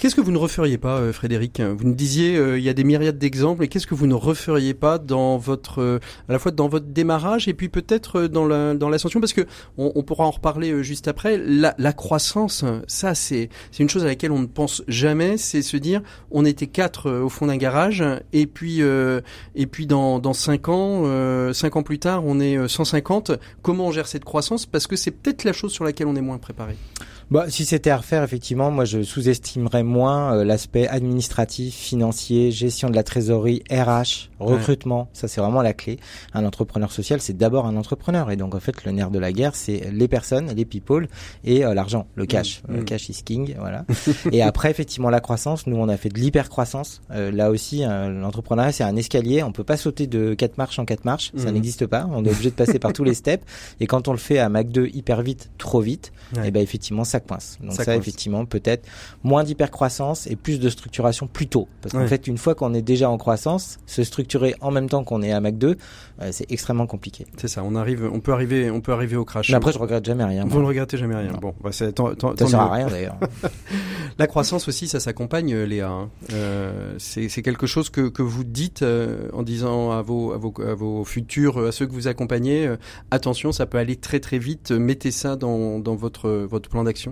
Qu'est-ce que vous ne referiez pas, euh, Frédéric? Vous nous disiez, euh, il y a des myriades d'exemples, et qu'est-ce que vous ne referiez pas dans votre, euh, à la fois dans votre démarrage et puis peut-être dans la dans l'ascension, parce que on, pourra en reparler juste après. La, croissance, ça c'est c'est une chose à laquelle on ne pense jamais, c'est se dire, on était quatre au fond d'un garage, et puis et puis dans dans cinq ans, cinq ans plus tard, on est 150. Comment on gère cette croissance? Parce que c'est peut-être la chose sur laquelle on est moins préparé. Bah, si c'était à refaire, effectivement, moi je sous-estimerais moins euh, l'aspect administratif, financier, gestion de la trésorerie, RH, recrutement. Ouais. Ça, c'est vraiment la clé. Un entrepreneur social, c'est d'abord un entrepreneur. Et donc, en fait, le nerf de la guerre, c'est les personnes, les people et euh, l'argent, le cash. Mmh. Le cash is king, voilà. et après, effectivement, la croissance. Nous, on a fait de l'hyper-croissance. Euh, là aussi, l'entrepreneuriat, c'est un escalier. On peut pas sauter de quatre marches en quatre marches. Ça mmh. n'existe pas. On est obligé de passer par tous les steps. Et quand on le fait à Mac 2 hyper vite, trop vite, ouais. et ben effectivement, ça coince. Donc ça, effectivement, peut-être moins d'hypercroissance et plus de structuration plus tôt. Parce qu'en fait, une fois qu'on est déjà en croissance, se structurer en même temps qu'on est à Mac 2, euh, c'est extrêmement compliqué. C'est ça. On arrive, on peut arriver, on peut arriver au crash. Mais après, je regrette jamais rien. Vous ne regrettez jamais rien. Non. Bon, bah c'est ça sert à rien d'ailleurs. La croissance aussi, ça s'accompagne, Léa. Hein. Euh, c'est quelque chose que, que vous dites euh, en disant à vos, à vos, à vos futurs, à ceux que vous accompagnez, euh, attention, ça peut aller très très vite. Mettez ça dans, dans votre, votre plan d'action.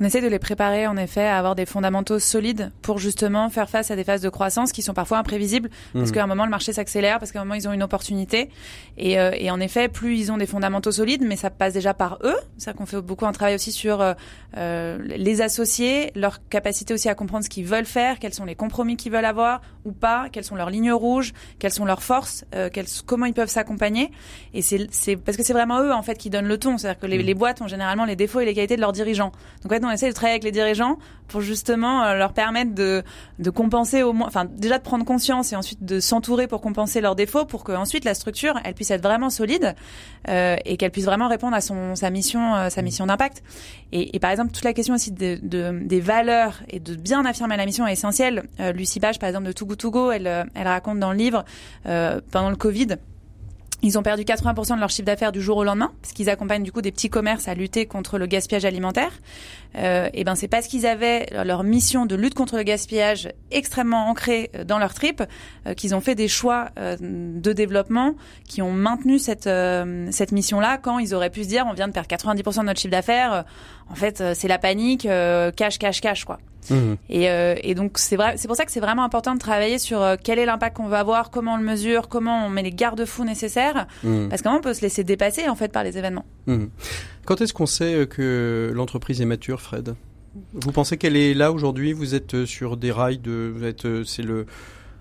On essaie de les préparer en effet à avoir des fondamentaux solides pour justement faire face à des phases de croissance qui sont parfois imprévisibles mmh. parce qu'à un moment le marché s'accélère, parce qu'à un moment ils ont une opportunité et, euh, et, en effet plus ils ont des fondamentaux solides, mais ça passe déjà par eux. C'est qu'on fait beaucoup un travail aussi sur euh, les associés, leur capacité aussi à comprendre ce qu'ils veulent faire, quels sont les compromis qu'ils veulent avoir ou pas, quelles sont leurs lignes rouges, quelles sont leurs forces, euh, quelles, comment ils peuvent s'accompagner. Et c'est parce que c'est vraiment eux en fait qui donnent le ton. C'est-à-dire que les, mmh. les, boîtes ont généralement les défauts et les qualités de leurs dirigeants. Donc on essaie de travailler avec les dirigeants pour justement euh, leur permettre de, de compenser au moins, enfin déjà de prendre conscience et ensuite de s'entourer pour compenser leurs défauts pour que ensuite la structure elle puisse être vraiment solide euh, et qu'elle puisse vraiment répondre à son sa mission euh, sa mission d'impact. Et, et, par exemple toute la question aussi de, de, des valeurs et de bien affirmer la mission est essentielle. Euh, Lucie Page par exemple de Togo Togo, elle elle raconte dans le livre euh, pendant le Covid ils ont perdu 80% de leur chiffre d'affaires du jour au lendemain, parce qu'ils accompagnent du coup des petits commerces à lutter contre le gaspillage alimentaire. Euh, et ben c'est parce qu'ils avaient leur mission de lutte contre le gaspillage extrêmement ancrée dans leur trip euh, qu'ils ont fait des choix euh, de développement qui ont maintenu cette euh, cette mission-là quand ils auraient pu se dire on vient de perdre 90% de notre chiffre d'affaires, en fait c'est la panique, cash cash cash quoi. Mmh. Et, euh, et, donc c'est vrai, c'est pour ça que c'est vraiment important de travailler sur euh, quel est l'impact qu'on va avoir, comment on le mesure, comment on met les garde-fous nécessaires, mmh. parce qu'on peut se laisser dépasser en fait par les événements. Mmh. Quand est-ce qu'on sait que l'entreprise est mature, Fred? Vous pensez qu'elle est là aujourd'hui? Vous êtes sur des rails de, vous êtes, c'est le euh,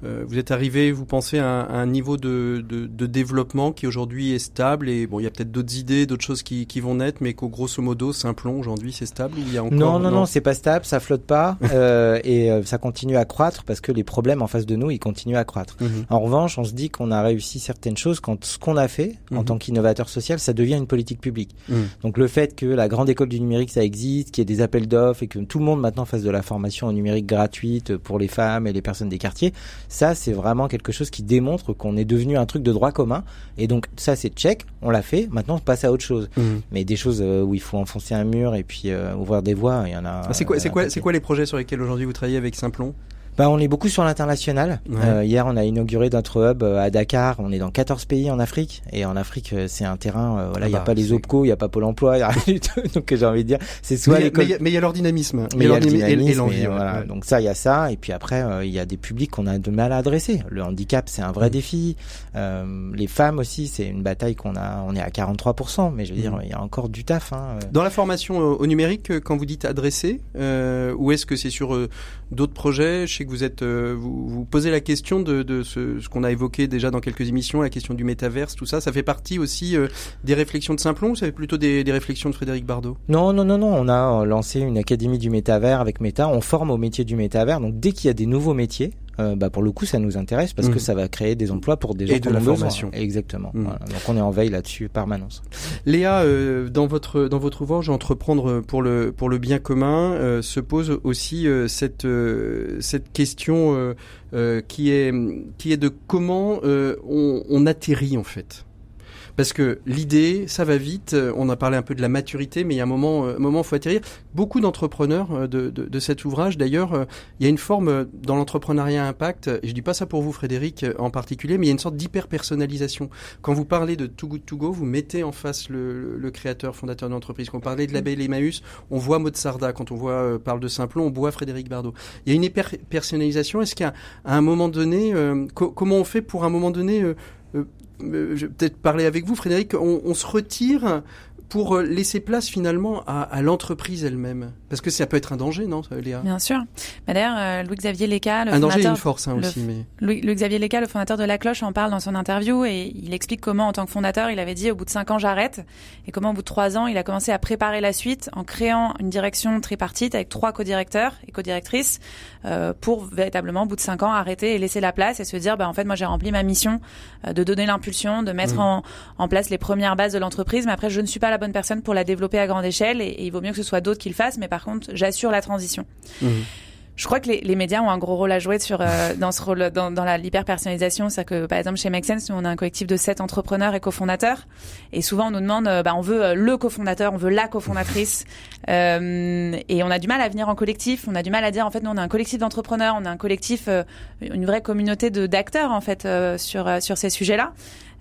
vous êtes arrivé, vous pensez, à, à un niveau de, de, de développement qui aujourd'hui est stable et bon, il y a peut-être d'autres idées, d'autres choses qui, qui vont naître, mais qu'au grosso modo, Simplon aujourd'hui c'est stable ou il y a encore Non, non, non, c'est pas stable, ça flotte pas euh, et euh, ça continue à croître parce que les problèmes en face de nous, ils continuent à croître. Mhm. En revanche, on se dit qu'on a réussi certaines choses quand ce qu'on a fait en Mhm. tant qu'innovateur social, ça devient une politique publique. Mhm. Donc le fait que la grande école du numérique ça existe, qu'il y ait des appels d'offres et que tout le monde maintenant fasse de la formation au numérique gratuite pour les femmes et les personnes des quartiers, ça c'est vraiment quelque chose qui démontre qu'on est devenu un truc de droit commun et donc ça c'est check, on l'a fait, maintenant on passe à autre chose. Mhm. Mais des choses euh, où il faut enfoncer un mur et puis euh, ouvrir des voies, il y en a. Ah, c'est quoi, euh, c'est quoi, c'est quoi les projets sur lesquels aujourd'hui vous travaillez avec Simplon? Bah, on est beaucoup sur l'international. Ouais. Euh, hier, on a inauguré notre hub euh, à Dakar. On est dans 14 pays en Afrique. Et en Afrique, euh, c'est un terrain, euh, voilà, Ah il n'y a bah, pas les OPCO, il n'y a pas Pôle emploi, il n'y a rien du tout. Donc, j'ai envie de dire, c'est soit Mais il y a- y y leur dynamisme. Mais il y a le leur dynamisme et- et dynamisme, l'envie, et ouais, voilà. ouais. Donc ça, il y a ça. Et puis après, euh, il y a des publics qu'on a de mal à adresser. Le handicap, c'est un vrai Mm. défi. Euh, les femmes aussi, c'est une bataille qu'on a. On est à 43%, mais je veux dire, Mm. il y a encore du taf. Hein. Dans la formation euh, au numérique, euh, quand vous dites adresser, euh, ou est-ce que c'est sur euh, d'autres projets Je vous êtes, euh, vous, vous posez la question de, ce qu'on a évoqué déjà dans quelques émissions, la question du métaverse, tout ça. Ça fait partie aussi euh, des réflexions de Simplon ou ça fait plutôt des, des réflexions de Frédéric Bardot? Non, non, non, non. On a euh, lancé une académie du métavers avec Meta. On forme au métier du métavers. Donc dès qu'il y a des nouveaux métiers, euh, bah pour le coup, ça nous intéresse parce Mhm. que ça va créer des emplois pour des gens Et de la besoin. formation. Exactement. Mhm. Voilà. Donc on est en veille là-dessus permanence. Léa, euh, dans votre dans votre ouvrage Entreprendre pour le pour le bien commun euh, se pose aussi euh, cette euh, cette question euh, euh, qui est qui est de comment euh, on, on atterrit en fait. Parce que l'idée, ça va vite. euh, On a parlé un peu de la maturité, mais il y a un moment, euh, un moment, faut atterrir. Beaucoup d'entrepreneurs euh, de, de, de cet ouvrage, d'ailleurs, il y a une forme dans l'entrepreneuriat impact. Et je dis pas ça pour vous, Frédéric, en particulier, mais il y a une sorte d'hyper personnalisation. Quand vous parlez de Too Good To Go, vous mettez en face le, le- créateur, fondateur de l'entreprise. Quand vous parlez de label Emmaüs, on voit Mozarda. Quand on voit parle de Simplon, on voit Frédéric Bardot. Il y a une hyper personnalisation. Est-ce qu'à un moment donné, euh, co- comment on fait pour un moment donné euh, peut-être parler avec vous, Frédéric. On se retire pour euh, laisser place finalement à, à l'entreprise elle-même, parce que ça peut être un danger, non, Léa? Bien sûr. D'ailleurs, euh, Louis-Xavier Léca, le Un danger et une force hein, aussi, mais Louis-Xavier Léca, le fondateur de La Cloche, en parle dans son interview et il explique comment, en tant que fondateur, il avait dit au bout de cinq ans j'arrête et comment au bout de trois ans, il a commencé à préparer la suite en créant une direction tripartite avec trois co-directeurs et co-directrices euh, pour véritablement, au bout de cinq ans, arrêter et laisser la place et se dire, bah, en fait, moi, j'ai rempli ma mission euh, de donner l'impulsion, de mettre Mhm. en, en place les premières bases de l'entreprise, mais après, je ne suis pas la bonne personne pour la développer à grande échelle et, et il vaut mieux que ce soit d'autres qui le fassent, mais par contre, j'assure la transition. Mhm. Je crois que les, les médias ont un gros rôle à jouer sur euh, dans ce rôle dans, dans la l'hyper personnalisation, c'est que par exemple chez Make Sense, nous on a un collectif de sept entrepreneurs et cofondateurs, et souvent on nous demande, euh, bah, on veut euh, le cofondateur, on veut la cofondatrice, euh, et on a du mal à venir en collectif, on a du mal à dire en fait nous on a un collectif d'entrepreneurs, on a un collectif, une vraie communauté de d'acteurs en fait sur sur ces sujets-là.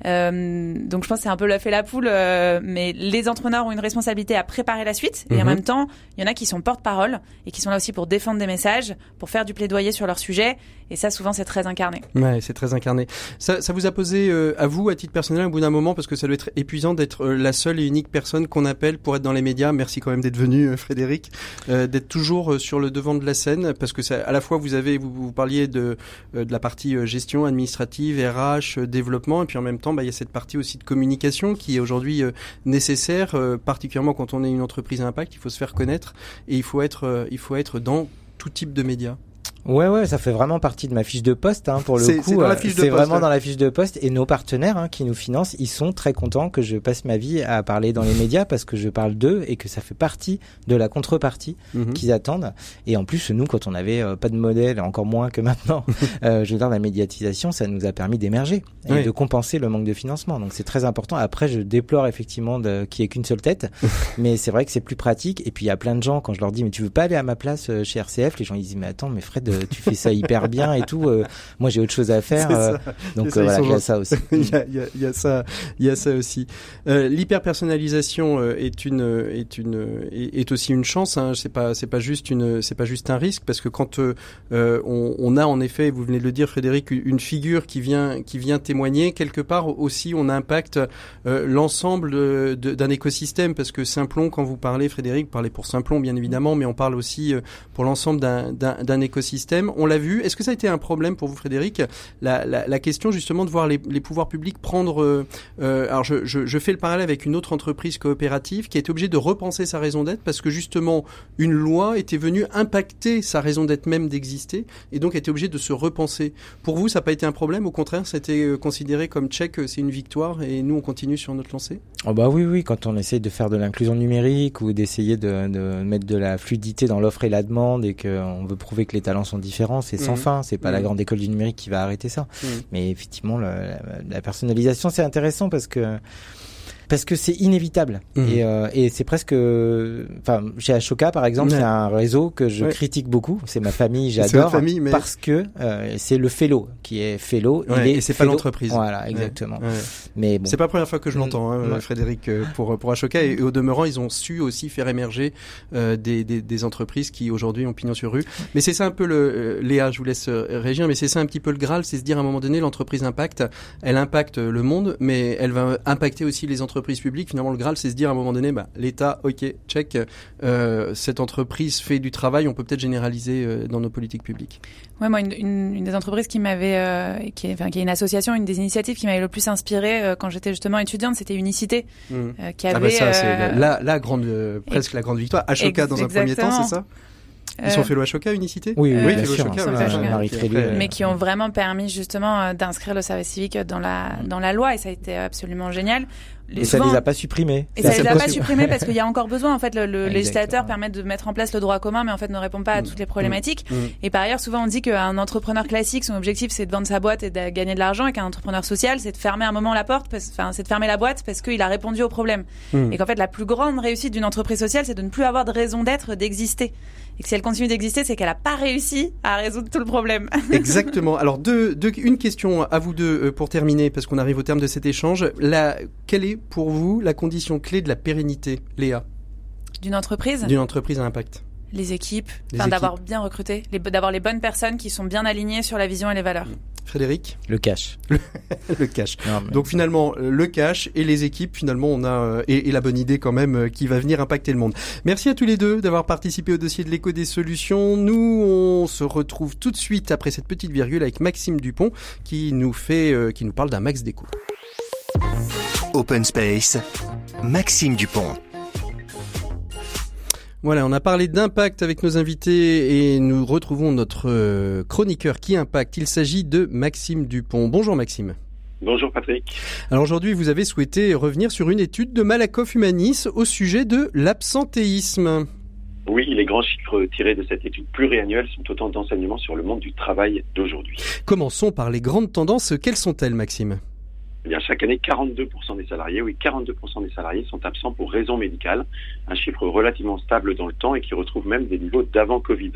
Euh, donc je pense que c'est un peu l'œuf et la poule, euh, mais les entrepreneurs ont une responsabilité à préparer la suite et en Mhm. même temps, il y en a qui sont porte-parole et qui sont là aussi pour défendre des messages, pour faire du plaidoyer sur leur sujet. Et ça, souvent, c'est très incarné. Ouais, c'est très incarné. Ça, ça vous a posé euh, à vous, à titre personnel, au bout d'un moment, parce que ça doit être épuisant d'être euh, la seule et unique personne qu'on appelle pour être dans les médias. Merci quand même d'être venu, euh, Frédéric, euh, d'être toujours sur le devant de la scène, parce que ça, à la fois vous avez, vous, vous parliez de, euh, de la partie gestion administrative, RH, développement, et puis en même temps, bah, il y a cette partie aussi de communication qui est aujourd'hui euh, nécessaire, euh, particulièrement quand on est une entreprise à impact. Il faut se faire connaître et il faut être, euh, il faut être dans tout type de médias. Ouais, ouais, ça fait vraiment partie de ma fiche de poste, hein, pour le C'est- coup. c'est dans la euh, fiche de c'est poste, vraiment ouais. dans la fiche de poste. Et nos partenaires hein, qui nous financent, ils sont très contents que je passe ma vie à parler dans les médias parce que je parle d'eux et que ça fait partie de la contrepartie Mhm. qu'ils attendent. Et en plus, nous, quand on avait euh, pas de modèle, encore moins que maintenant, euh, je veux dire, la médiatisation, ça nous a permis d'émerger et Oui. de compenser le manque de financement. Donc c'est très important. Après, je déplore effectivement de, qu'il y ait qu'une seule tête, mais c'est vrai que c'est plus pratique. Et puis il y a plein de gens quand je leur dis, mais tu veux pas aller à ma place chez RCF, les gens ils disent, mais attends, mais Fred, tu fais ça hyper bien et tout. euh, moi, j'ai autre chose à faire. Euh, donc ça, euh, voilà, il y a ça aussi. il, y a, il, y a, il y a ça, il y a ça aussi. Euh, L'hyperpersonnalisation euh, est une est une est, aussi une chance. Hein. C'est pas c'est pas juste une c'est pas juste un risque parce que quand euh, euh, on, on a en effet, vous venez de le dire, Frédéric, une figure qui vient qui vient témoigner quelque part aussi, on impacte euh, l'ensemble d'un écosystème parce que Simplon, quand vous parlez, Frédéric, vous parlez pour Simplon bien évidemment, mais on parle aussi euh, pour l'ensemble d'un d'un écosystème On l'a vu. Est-ce que ça a été un problème pour vous, Frédéric la, question justement de voir les, pouvoirs publics prendre. Euh, euh, alors, je, fais le parallèle avec une autre entreprise coopérative qui a été obligée de repenser sa raison d'être parce que justement une loi était venue impacter sa raison d'être même d'exister et donc été obligée de se repenser. Pour vous, ça n'a pas été un problème? Au contraire, c'était euh, considéré comme check, c'est une victoire et nous on continue sur notre lancée? Oh bah oui, oui. Quand on essaie de faire de l'inclusion numérique ou d'essayer de, de, mettre de la fluidité dans l'offre et la demande et qu'on veut prouver que les talents sont différents, c'est sans mmh. fin. C'est pas la mmh. grande école du numérique qui va arrêter ça. Mmh. Mais effectivement, la, la personnalisation, c'est intéressant parce que parce que c'est inévitable. Mmh. et, euh, et c'est presque enfin chez Ashoka par exemple c'est un réseau que je critique beaucoup. C'est ma famille j'adore. mais... parce que euh, c'est le fellow qui est fellow. Il est et c'est pas l'entreprise. Voilà exactement. Mais bon. C'est pas la première fois que je l'entends hein, Frédéric euh, pour pour Ashoka. Et, au demeurant ils ont su aussi faire émerger euh, des, des, des, entreprises qui aujourd'hui ont pignon sur rue. Mais c'est ça un peu le euh, Léa je vous laisse régir mais c'est ça un petit peu le graal c'est se dire à un moment donné l'entreprise impacte elle impacte le monde mais elle va impacter aussi les entreprises entreprise publique, finalement, le Graal, c'est se dire à un moment donné, bah, l'État, ok, check, euh, cette entreprise fait du travail, on peut peut-être généraliser euh, dans nos politiques publiques. Ouais, moi, une, une, une des entreprises qui m'avait, euh, qui, est, enfin, qui est une association, une des initiatives qui m'avait le plus inspiré quand j'étais justement étudiante, c'était Unicité, mmh. qui avait. Ah bah ça, c'est la, la, grande, presque la grande victoire. Ashoka dans un premier temps, c'est ça? Ils sont fait Ashoka, Unicité Oui, oui, bien sûr. mais qui ont vraiment permis justement d'inscrire le service civique dans la dans la loi et ça a été absolument génial. Et ça les a pas supprimés. Et ça les a pas supprimés parce qu'il y a encore besoin. En fait, le, le législateur permet de mettre en place le droit commun, mais en fait ne répond pas à mm. toutes les problématiques. Mm. Mm. Et par ailleurs, souvent on dit qu'un entrepreneur classique, son objectif c'est de vendre sa boîte et de gagner de l'argent, et qu'un entrepreneur social, c'est de fermer un moment la porte, enfin c'est de fermer la boîte parce qu'il a répondu au problème. Et qu'en fait, la plus grande réussite d'une entreprise sociale, c'est de ne plus avoir de raison d'être, d'exister et que si elle continue d'exister, c'est qu'elle n'a pas réussi à résoudre tout le problème. Exactement. Alors, deux, deux, une question à vous deux euh, pour terminer, parce qu'on arrive au terme de cet échange. La, quelle est pour vous la condition clé de la pérennité, Léa? D'une entreprise? D'une entreprise à impact. Les équipes, d'avoir bien recruté, d'avoir les bonnes personnes qui sont bien alignées sur la vision et les valeurs. Frédéric Le cash. le cash. Donc finalement, euh, le cash et les équipes, finalement, on a euh, et, la bonne idée quand même euh, qui va venir impacter le monde. Merci à tous les deux d'avoir participé au dossier de l'écho des solutions. Nous, on se retrouve tout de suite après cette petite virgule avec Maxime Dupont qui nous fait, qui nous parle d'un max déco. Open Space, Maxime Dupont. Voilà, on a parlé d'impact avec nos invités et nous retrouvons notre euh, chroniqueur qui impacte. Il s'agit de Maxime Dupont. Bonjour Maxime. Bonjour Patrick. Alors aujourd'hui, vous avez souhaité revenir sur une étude de Malakoff Humanis au sujet de l'absentéisme. Oui, les grands chiffres tirés de cette étude pluriannuelle sont autant d'enseignements sur le monde du travail d'aujourd'hui. Commençons par les grandes tendances. Quelles sont-elles, Maxime? Eh bien, chaque année, 42% des salariés, oui, 42% des salariés sont absents pour raison médicale, un chiffre relativement stable dans le temps et qui retrouve même des niveaux d'avant Covid.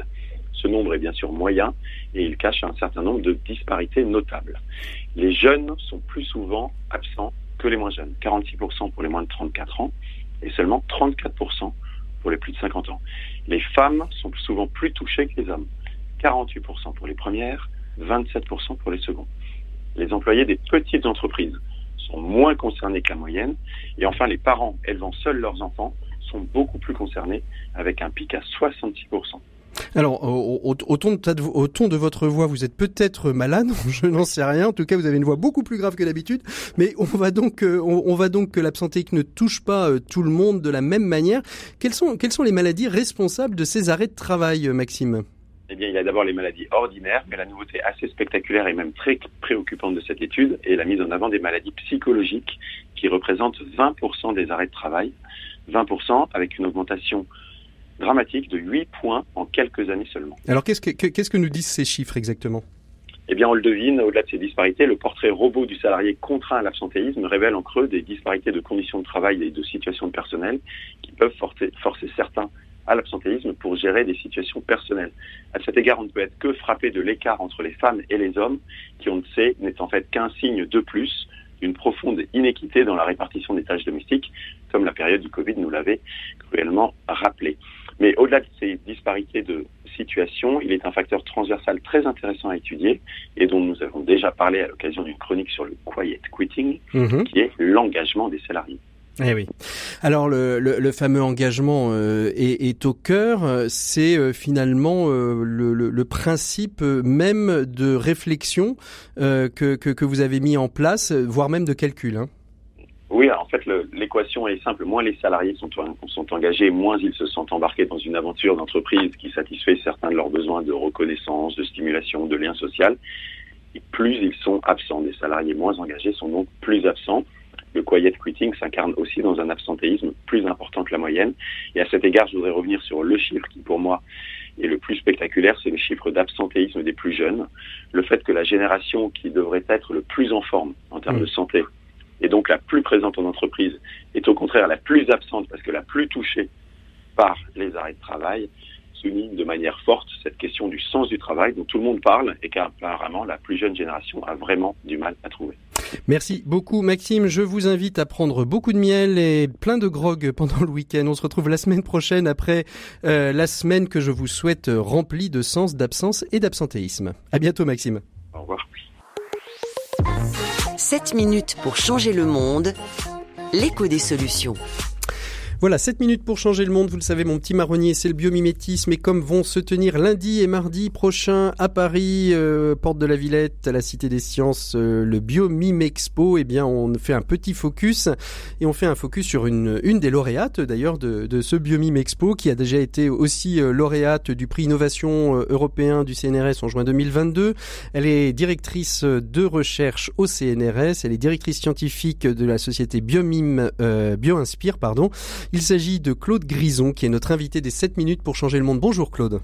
Ce nombre est bien sûr moyen et il cache un certain nombre de disparités notables. Les jeunes sont plus souvent absents que les moins jeunes, 46% pour les moins de 34 ans et seulement 34% pour les plus de 50 ans. Les femmes sont souvent plus touchées que les hommes, 48% pour les premières, 27% pour les secondes les employés des petites entreprises sont moins concernés que la moyenne. Et enfin, les parents élevant seuls leurs enfants sont beaucoup plus concernés, avec un pic à 66%. Alors, au, ton de, votre voix, vous êtes peut-être malade, je n'en sais rien. En tout cas, vous avez une voix beaucoup plus grave que d'habitude. Mais on va donc, euh, on, va donc que l'absentéisme ne touche pas euh, tout le monde de la même manière. Quelles sont, quelles sont les maladies responsables de ces arrêts de travail, Maxime? Eh bien, il y a d'abord les maladies ordinaires, mais la nouveauté assez spectaculaire et même très préoccupante de cette étude est la mise en avant des maladies psychologiques qui représentent 20% des arrêts de travail, 20% avec une augmentation dramatique de 8 points en quelques années seulement. Alors, qu'est-ce que, qu'est-ce que nous disent ces chiffres exactement? Eh bien, on le devine, au-delà de ces disparités, le portrait robot du salarié contraint à l'absentéisme révèle en creux des disparités de conditions de travail et de situations de personnel qui peuvent forcer, forcer certains à l'absentéisme pour gérer des situations personnelles. À cet égard, on ne peut être que frappé de l'écart entre les femmes et les hommes, qui, on ne sait, n'est en fait qu'un signe de plus d'une profonde inéquité dans la répartition des tâches domestiques, comme la période du Covid nous l'avait cruellement rappelé. Mais au-delà de ces disparités de situation, il est un facteur transversal très intéressant à étudier et dont nous avons déjà parlé à l'occasion d'une chronique sur le quiet quitting, mhm. qui est l'engagement des salariés. Eh oui. Alors le, fameux engagement euh, est, au cœur. C'est euh, finalement euh, le, principe même de réflexion que, que, vous avez mis en place, voire même de calcul. Hein. Oui, en fait, l'équation est simple. Moins les salariés sont, sont engagés, moins ils se sentent embarqués dans une aventure d'entreprise qui satisfait certains de leurs besoins de reconnaissance, de stimulation, de lien social. Plus ils sont absents. Les salariés moins engagés sont donc plus absents. Le quiet quitting s'incarne aussi dans un absentéisme plus important que la moyenne. Et à cet égard, je voudrais revenir sur le chiffre qui, pour moi, est le plus spectaculaire, c'est le chiffre d'absentéisme des plus jeunes. Le fait que la génération qui devrait être le plus en forme en termes de santé et donc la plus présente en entreprise, est au contraire la plus absente parce que la plus touchée par les arrêts de travail, souligne de manière forte cette question du sens du travail dont tout le monde parle et qu'apparemment la plus jeune génération a vraiment du mal à trouver. Merci beaucoup Maxime. Je vous invite à prendre beaucoup de miel et plein de grog pendant le week-end. On se retrouve la semaine prochaine après euh, la semaine que je vous souhaite remplie de sens, d'absence et d'absentéisme. À bientôt Maxime. Au revoir. 7 minutes pour changer le monde, l'écho des solutions. Voilà, 7 minutes pour changer le monde. Vous le savez, mon petit marronnier, c'est le biomimétisme. Et comme vont se tenir lundi et mardi prochain à Paris, euh, porte de la Villette, à la Cité des Sciences, euh, le Biomime Expo, eh bien, on fait un petit focus. Et on fait un focus sur une, des lauréates, d'ailleurs, de, de ce Biomime Expo, qui a déjà été aussi euh, lauréate du prix Innovation européen du CNRS en juin 2022. Elle est directrice de recherche au CNRS. Elle est directrice scientifique de la société Biomime, BioInspire, pardon. Il s'agit de Claude Grison, qui est notre invité des 7 minutes pour changer le monde. Bonjour Claude.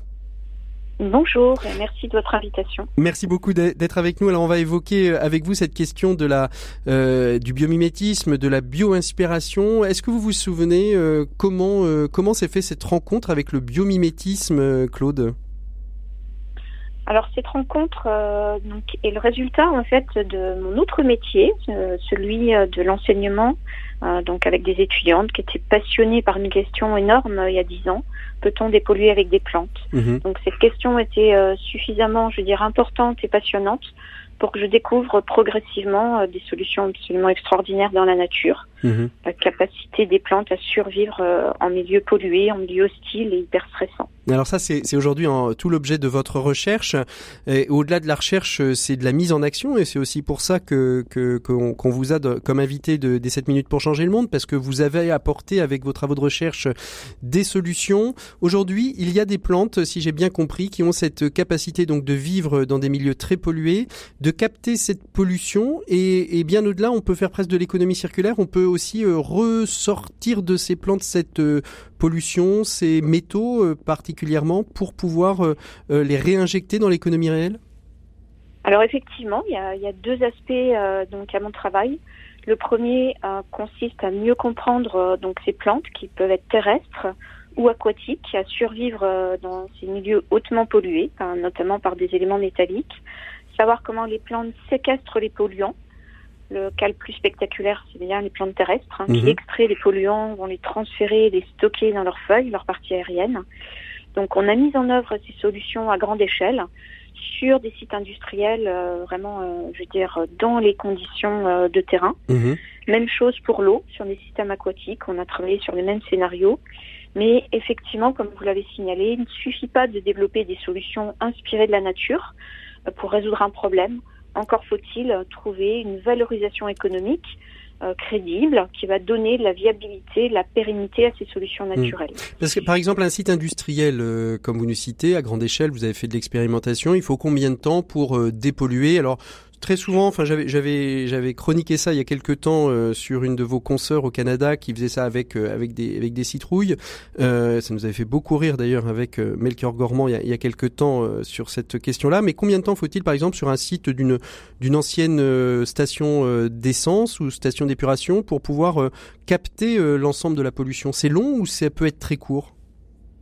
Bonjour et merci de votre invitation. Merci beaucoup d'être avec nous. Alors on va évoquer euh, avec vous cette question de la euh, du biomimétisme, de la bio-inspiration. Est-ce que vous vous souvenez euh, comment comment s'est fait cette rencontre avec le biomimétisme, Claude? Alors cette rencontre donc, est le résultat en fait de mon autre métier, celui de l'enseignement donc avec des étudiantes qui étaient passionnées par une question énorme euh, il y a dix ans. Peut-on dépolluer avec des plantes mhm. Donc cette question était euh, suffisamment, je veux dire, importante et passionnante pour que je découvre progressivement des solutions absolument extraordinaires dans la nature. Mhm. La capacité des plantes à survivre en milieu pollué, en milieu hostile et hyper stressant. Alors ça, c'est aujourd'hui tout l'objet de votre recherche. Au-delà de la recherche, c'est de la mise en action, et c'est aussi pour ça que qu'on vous a comme invité de, des 7 minutes pour changer le monde, parce que vous avez apporté avec vos travaux de recherche des solutions. Aujourd'hui, il y a des plantes, si j'ai bien compris, qui ont cette capacité donc de vivre dans des milieux très pollués, de capter cette pollution, et, et bien au-delà, on peut faire presque de l'économie circulaire. On peut aussi euh, ressortir de ces plantes cette euh, pollution, ces métaux euh, particulièrement, pour pouvoir les réinjecter dans l'économie réelle? Alors effectivement, il y a, deux aspects donc à mon travail. Le premier consiste à mieux comprendre donc ces plantes qui peuvent être terrestres ou aquatiques, à survivre dans ces milieux hautement pollués, notamment par des éléments métalliques, savoir comment les plantes séquestrent les polluants le cas le plus spectaculaire, c'est bien les plantes terrestres hein, qui mhm. extraient les polluants, vont les transférer, les stocker dans leurs feuilles, leur partie aérienne. Donc on a mis en œuvre ces solutions à grande échelle sur des sites industriels, euh, vraiment, euh, je veux dire, dans les conditions euh, de terrain. Mhm. Même chose pour l'eau, sur des systèmes aquatiques, on a travaillé sur les mêmes scénarios. Mais effectivement, comme vous l'avez signalé, il ne suffit pas de développer des solutions inspirées de la nature pour résoudre un problème encore faut-il trouver une valorisation économique euh, crédible qui va donner de la viabilité, de la pérennité à ces solutions hmm. naturelles. Parce que par exemple un site industriel euh, comme vous nous citez à grande échelle, vous avez fait de l'expérimentation, il faut combien de temps pour euh, dépolluer? Alors très souvent, enfin j'avais j'avais j'avais chroniqué ça il y a quelques temps euh, sur une de vos consoeurs au Canada qui faisait ça avec euh, avec des avec des citrouilles. Euh, ça nous avait fait beaucoup rire d'ailleurs avec Melchior Gormand il y a, il y a quelques temps sur cette question-là. Mais combien de temps faut-il par exemple sur un site d'une d'une ancienne station d'essence ou station d'épuration pour pouvoir capter l'ensemble de la pollution? C'est long ou ça peut être très court?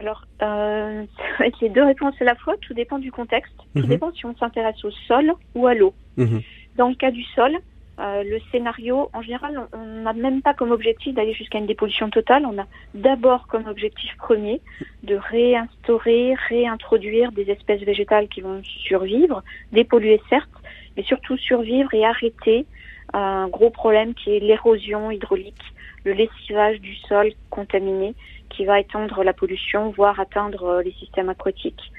Alors, euh, les deux réponses à la fois. Tout dépend du contexte. Tout mhm. dépend si on s'intéresse au sol ou à l'eau. Mhm. Dans le cas du sol, euh, le scénario, en général, on n'a même pas comme objectif d'aller jusqu'à une dépollution totale. On a d'abord comme objectif premier de réinstaurer, réintroduire des espèces végétales qui vont survivre, dépolluer certes, mais surtout survivre et arrêter un gros problème qui est l'érosion hydraulique le lessivage du sol contaminé qui va étendre la pollution, voire atteindre les systèmes aquatiques.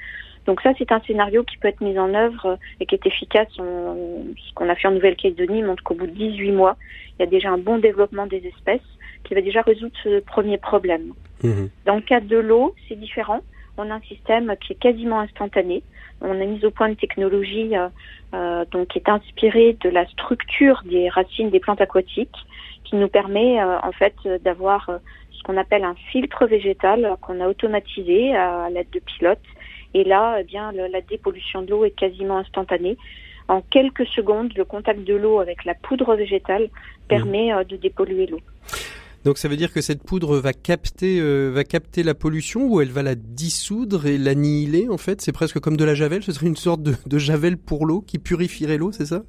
Donc ça, c'est un scénario qui peut être mis en œuvre et qui est efficace. ce qu'on a fait en Nouvelle-Calédonie montre qu'au bout de 18 mois, il y a déjà un bon développement des espèces qui va déjà résoudre ce premier problème. Mmh. Dans le cas de l'eau, c'est différent. On a un système qui est quasiment instantané. On a mis au point une technologie euh, euh, donc qui est inspirée de la structure des racines des plantes aquatiques, qui nous permet euh, en fait d'avoir ce qu'on appelle un filtre végétal qu'on a automatisé à l'aide de pilotes. Et là, eh bien, la dépollution de l'eau est quasiment instantanée. En quelques secondes, le contact de l'eau avec la poudre végétale permet de dépolluer l'eau. Donc ça veut dire que cette poudre va capter, euh, va capter la pollution ou elle va la dissoudre et l'annihiler en fait? C'est presque comme de la javel, ce serait une sorte de, de javel pour l'eau qui purifierait l'eau, c'est ça?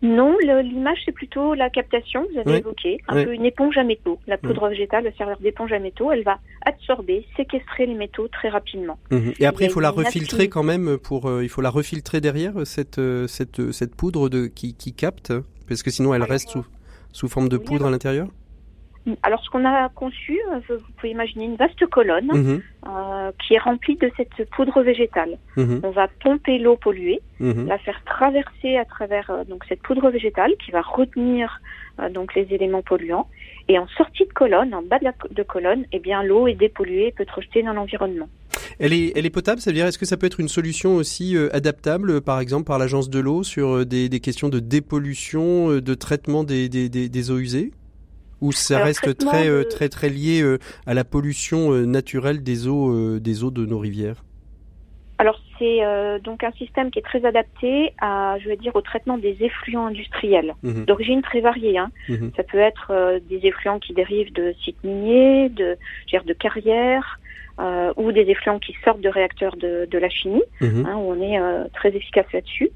Non, l'image c'est plutôt la captation, vous avez évoqué, un peu une éponge à métaux. La poudre végétale va servir d'éponge à métaux, elle va absorber, séquestrer les métaux très rapidement. Mhm. Et après il, faut la refiltrer quand même pour, euh, il faut la refiltrer derrière cette euh, cette cette poudre de qui, qui capte, parce que sinon elle reste sous sous forme de poudre à l'intérieur? Alors, ce qu'on a conçu, euh, vous pouvez imaginer une vaste colonne mhm. euh, qui est remplie de cette poudre végétale. Mhm. On va pomper l'eau polluée, mhm. la faire traverser à travers euh, donc cette poudre végétale qui va retenir donc les éléments polluants. Et en sortie de colonne, en bas de, la, de colonne, eh bien l'eau est dépolluée et peut être rejetée dans l'environnement. Elle est, elle est potable, ça veut dire est-ce que ça peut être une solution aussi adaptable, par exemple par l'agence de l'eau sur des, des, questions de dépollution, de traitement des, des, des eaux usées? Ou ça reste très, euh, très très lié euh, à la pollution euh, naturelle des eaux des eaux de nos rivières Alors c'est donc un système qui est très adapté à je veux dire au traitement des effluents industriels mhm. d'origine très variée. Hein. Mhm. Ça peut être des effluents qui dérivent de sites miniers, de de carrières. Ou des effluents qui sortent de réacteurs de, de la chimie, mhm. hein, où on est très efficace là-dessus.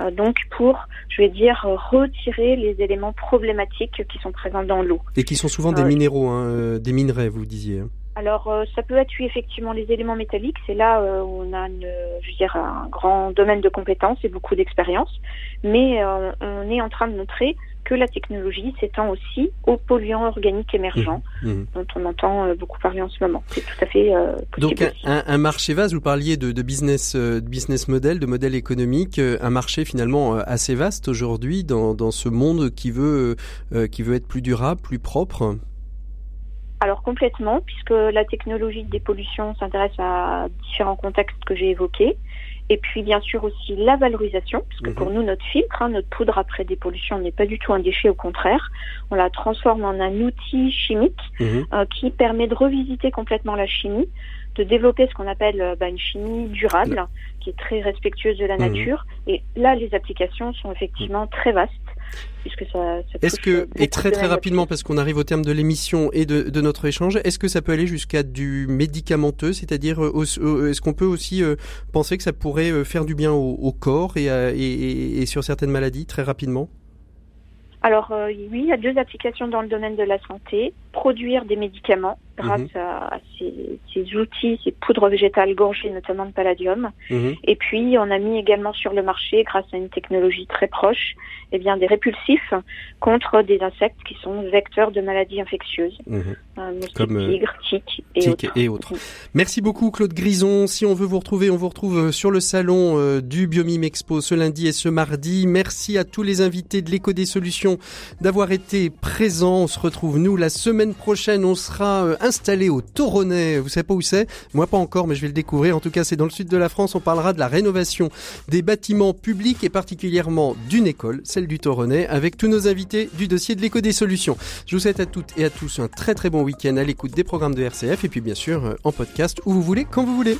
Euh, donc pour, je vais dire, retirer les éléments problématiques qui sont présents dans l'eau. Et qui sont souvent des euh, minéraux, hein, euh, des minerais, vous disiez. Alors, ça peut être effectivement les éléments métalliques. C'est là où on a, une, je veux dire, un grand domaine de compétences et beaucoup d'expérience. Mais on est en train de montrer que la technologie s'étend aussi aux polluants organiques émergents, mmh, mmh. dont on entend euh, beaucoup parler en ce moment. C'est tout à fait euh, possible. Donc un, marché vaste, vous parliez de, business, euh, de business model, de modèle économique, un marché finalement assez vaste aujourd'hui dans, dans ce monde qui veut, qui veut être plus durable, plus propre. Alors complètement, puisque la technologie de dépollution s'intéresse à différents contextes que j'ai évoqués. Et puis bien sûr aussi la valorisation, parce que pour mhm. nous notre filtre, hein, notre poudre après dépollution n'est pas du tout un déchet, au contraire, on la transforme en un outil chimique mhm. euh, qui permet de revisiter complètement la chimie, de développer ce qu'on appelle euh, bah, une chimie durable, qui est très respectueuse de la mhm. nature. Et là, les applications sont effectivement très vastes. Est-ce que, et très très rapidement, parce qu'on arrive au terme de l'émission et de, de, notre échange, est-ce que ça peut aller jusqu'à du médicamenteux, c'est-à-dire euh, euh, est-ce qu'on peut aussi euh, penser que ça pourrait faire du bien au, au corps et, et, et, sur certaines maladies très rapidement? Alors oui, il y a deux applications dans le domaine de la santé. Produire des médicaments grâce mhm. à, ces, ces, outils, ces poudres végétales gorgées notamment de palladium. Mhm. Et puis on a mis également sur le marché, grâce à une technologie très proche, eh bien, des répulsifs contre des insectes qui sont vecteurs de maladies infectieuses, mmh. euh, comme euh, tigres, tiques et, autres. et autres. Merci beaucoup Claude Grison. Si on veut vous retrouver, on vous retrouve euh, sur le salon euh, du Biomime Expo ce lundi et ce mardi. Merci à tous les invités de l'éco des solutions d'avoir été présents. On se retrouve nous la semaine prochaine. On sera installé au Toronnet. Vous savez pas où c'est? Moi pas encore, mais je vais le découvrir. En tout cas, c'est dans le sud de la France. On parlera de la rénovation des bâtiments publics et particulièrement d'une école du Toronnet, avec tous nos invités du dossier de l'éco des solutions. Je vous souhaite à toutes et à tous un très très bon week-end à l'écoute des programmes de RCF et puis bien sûr en podcast où vous voulez, quand vous voulez.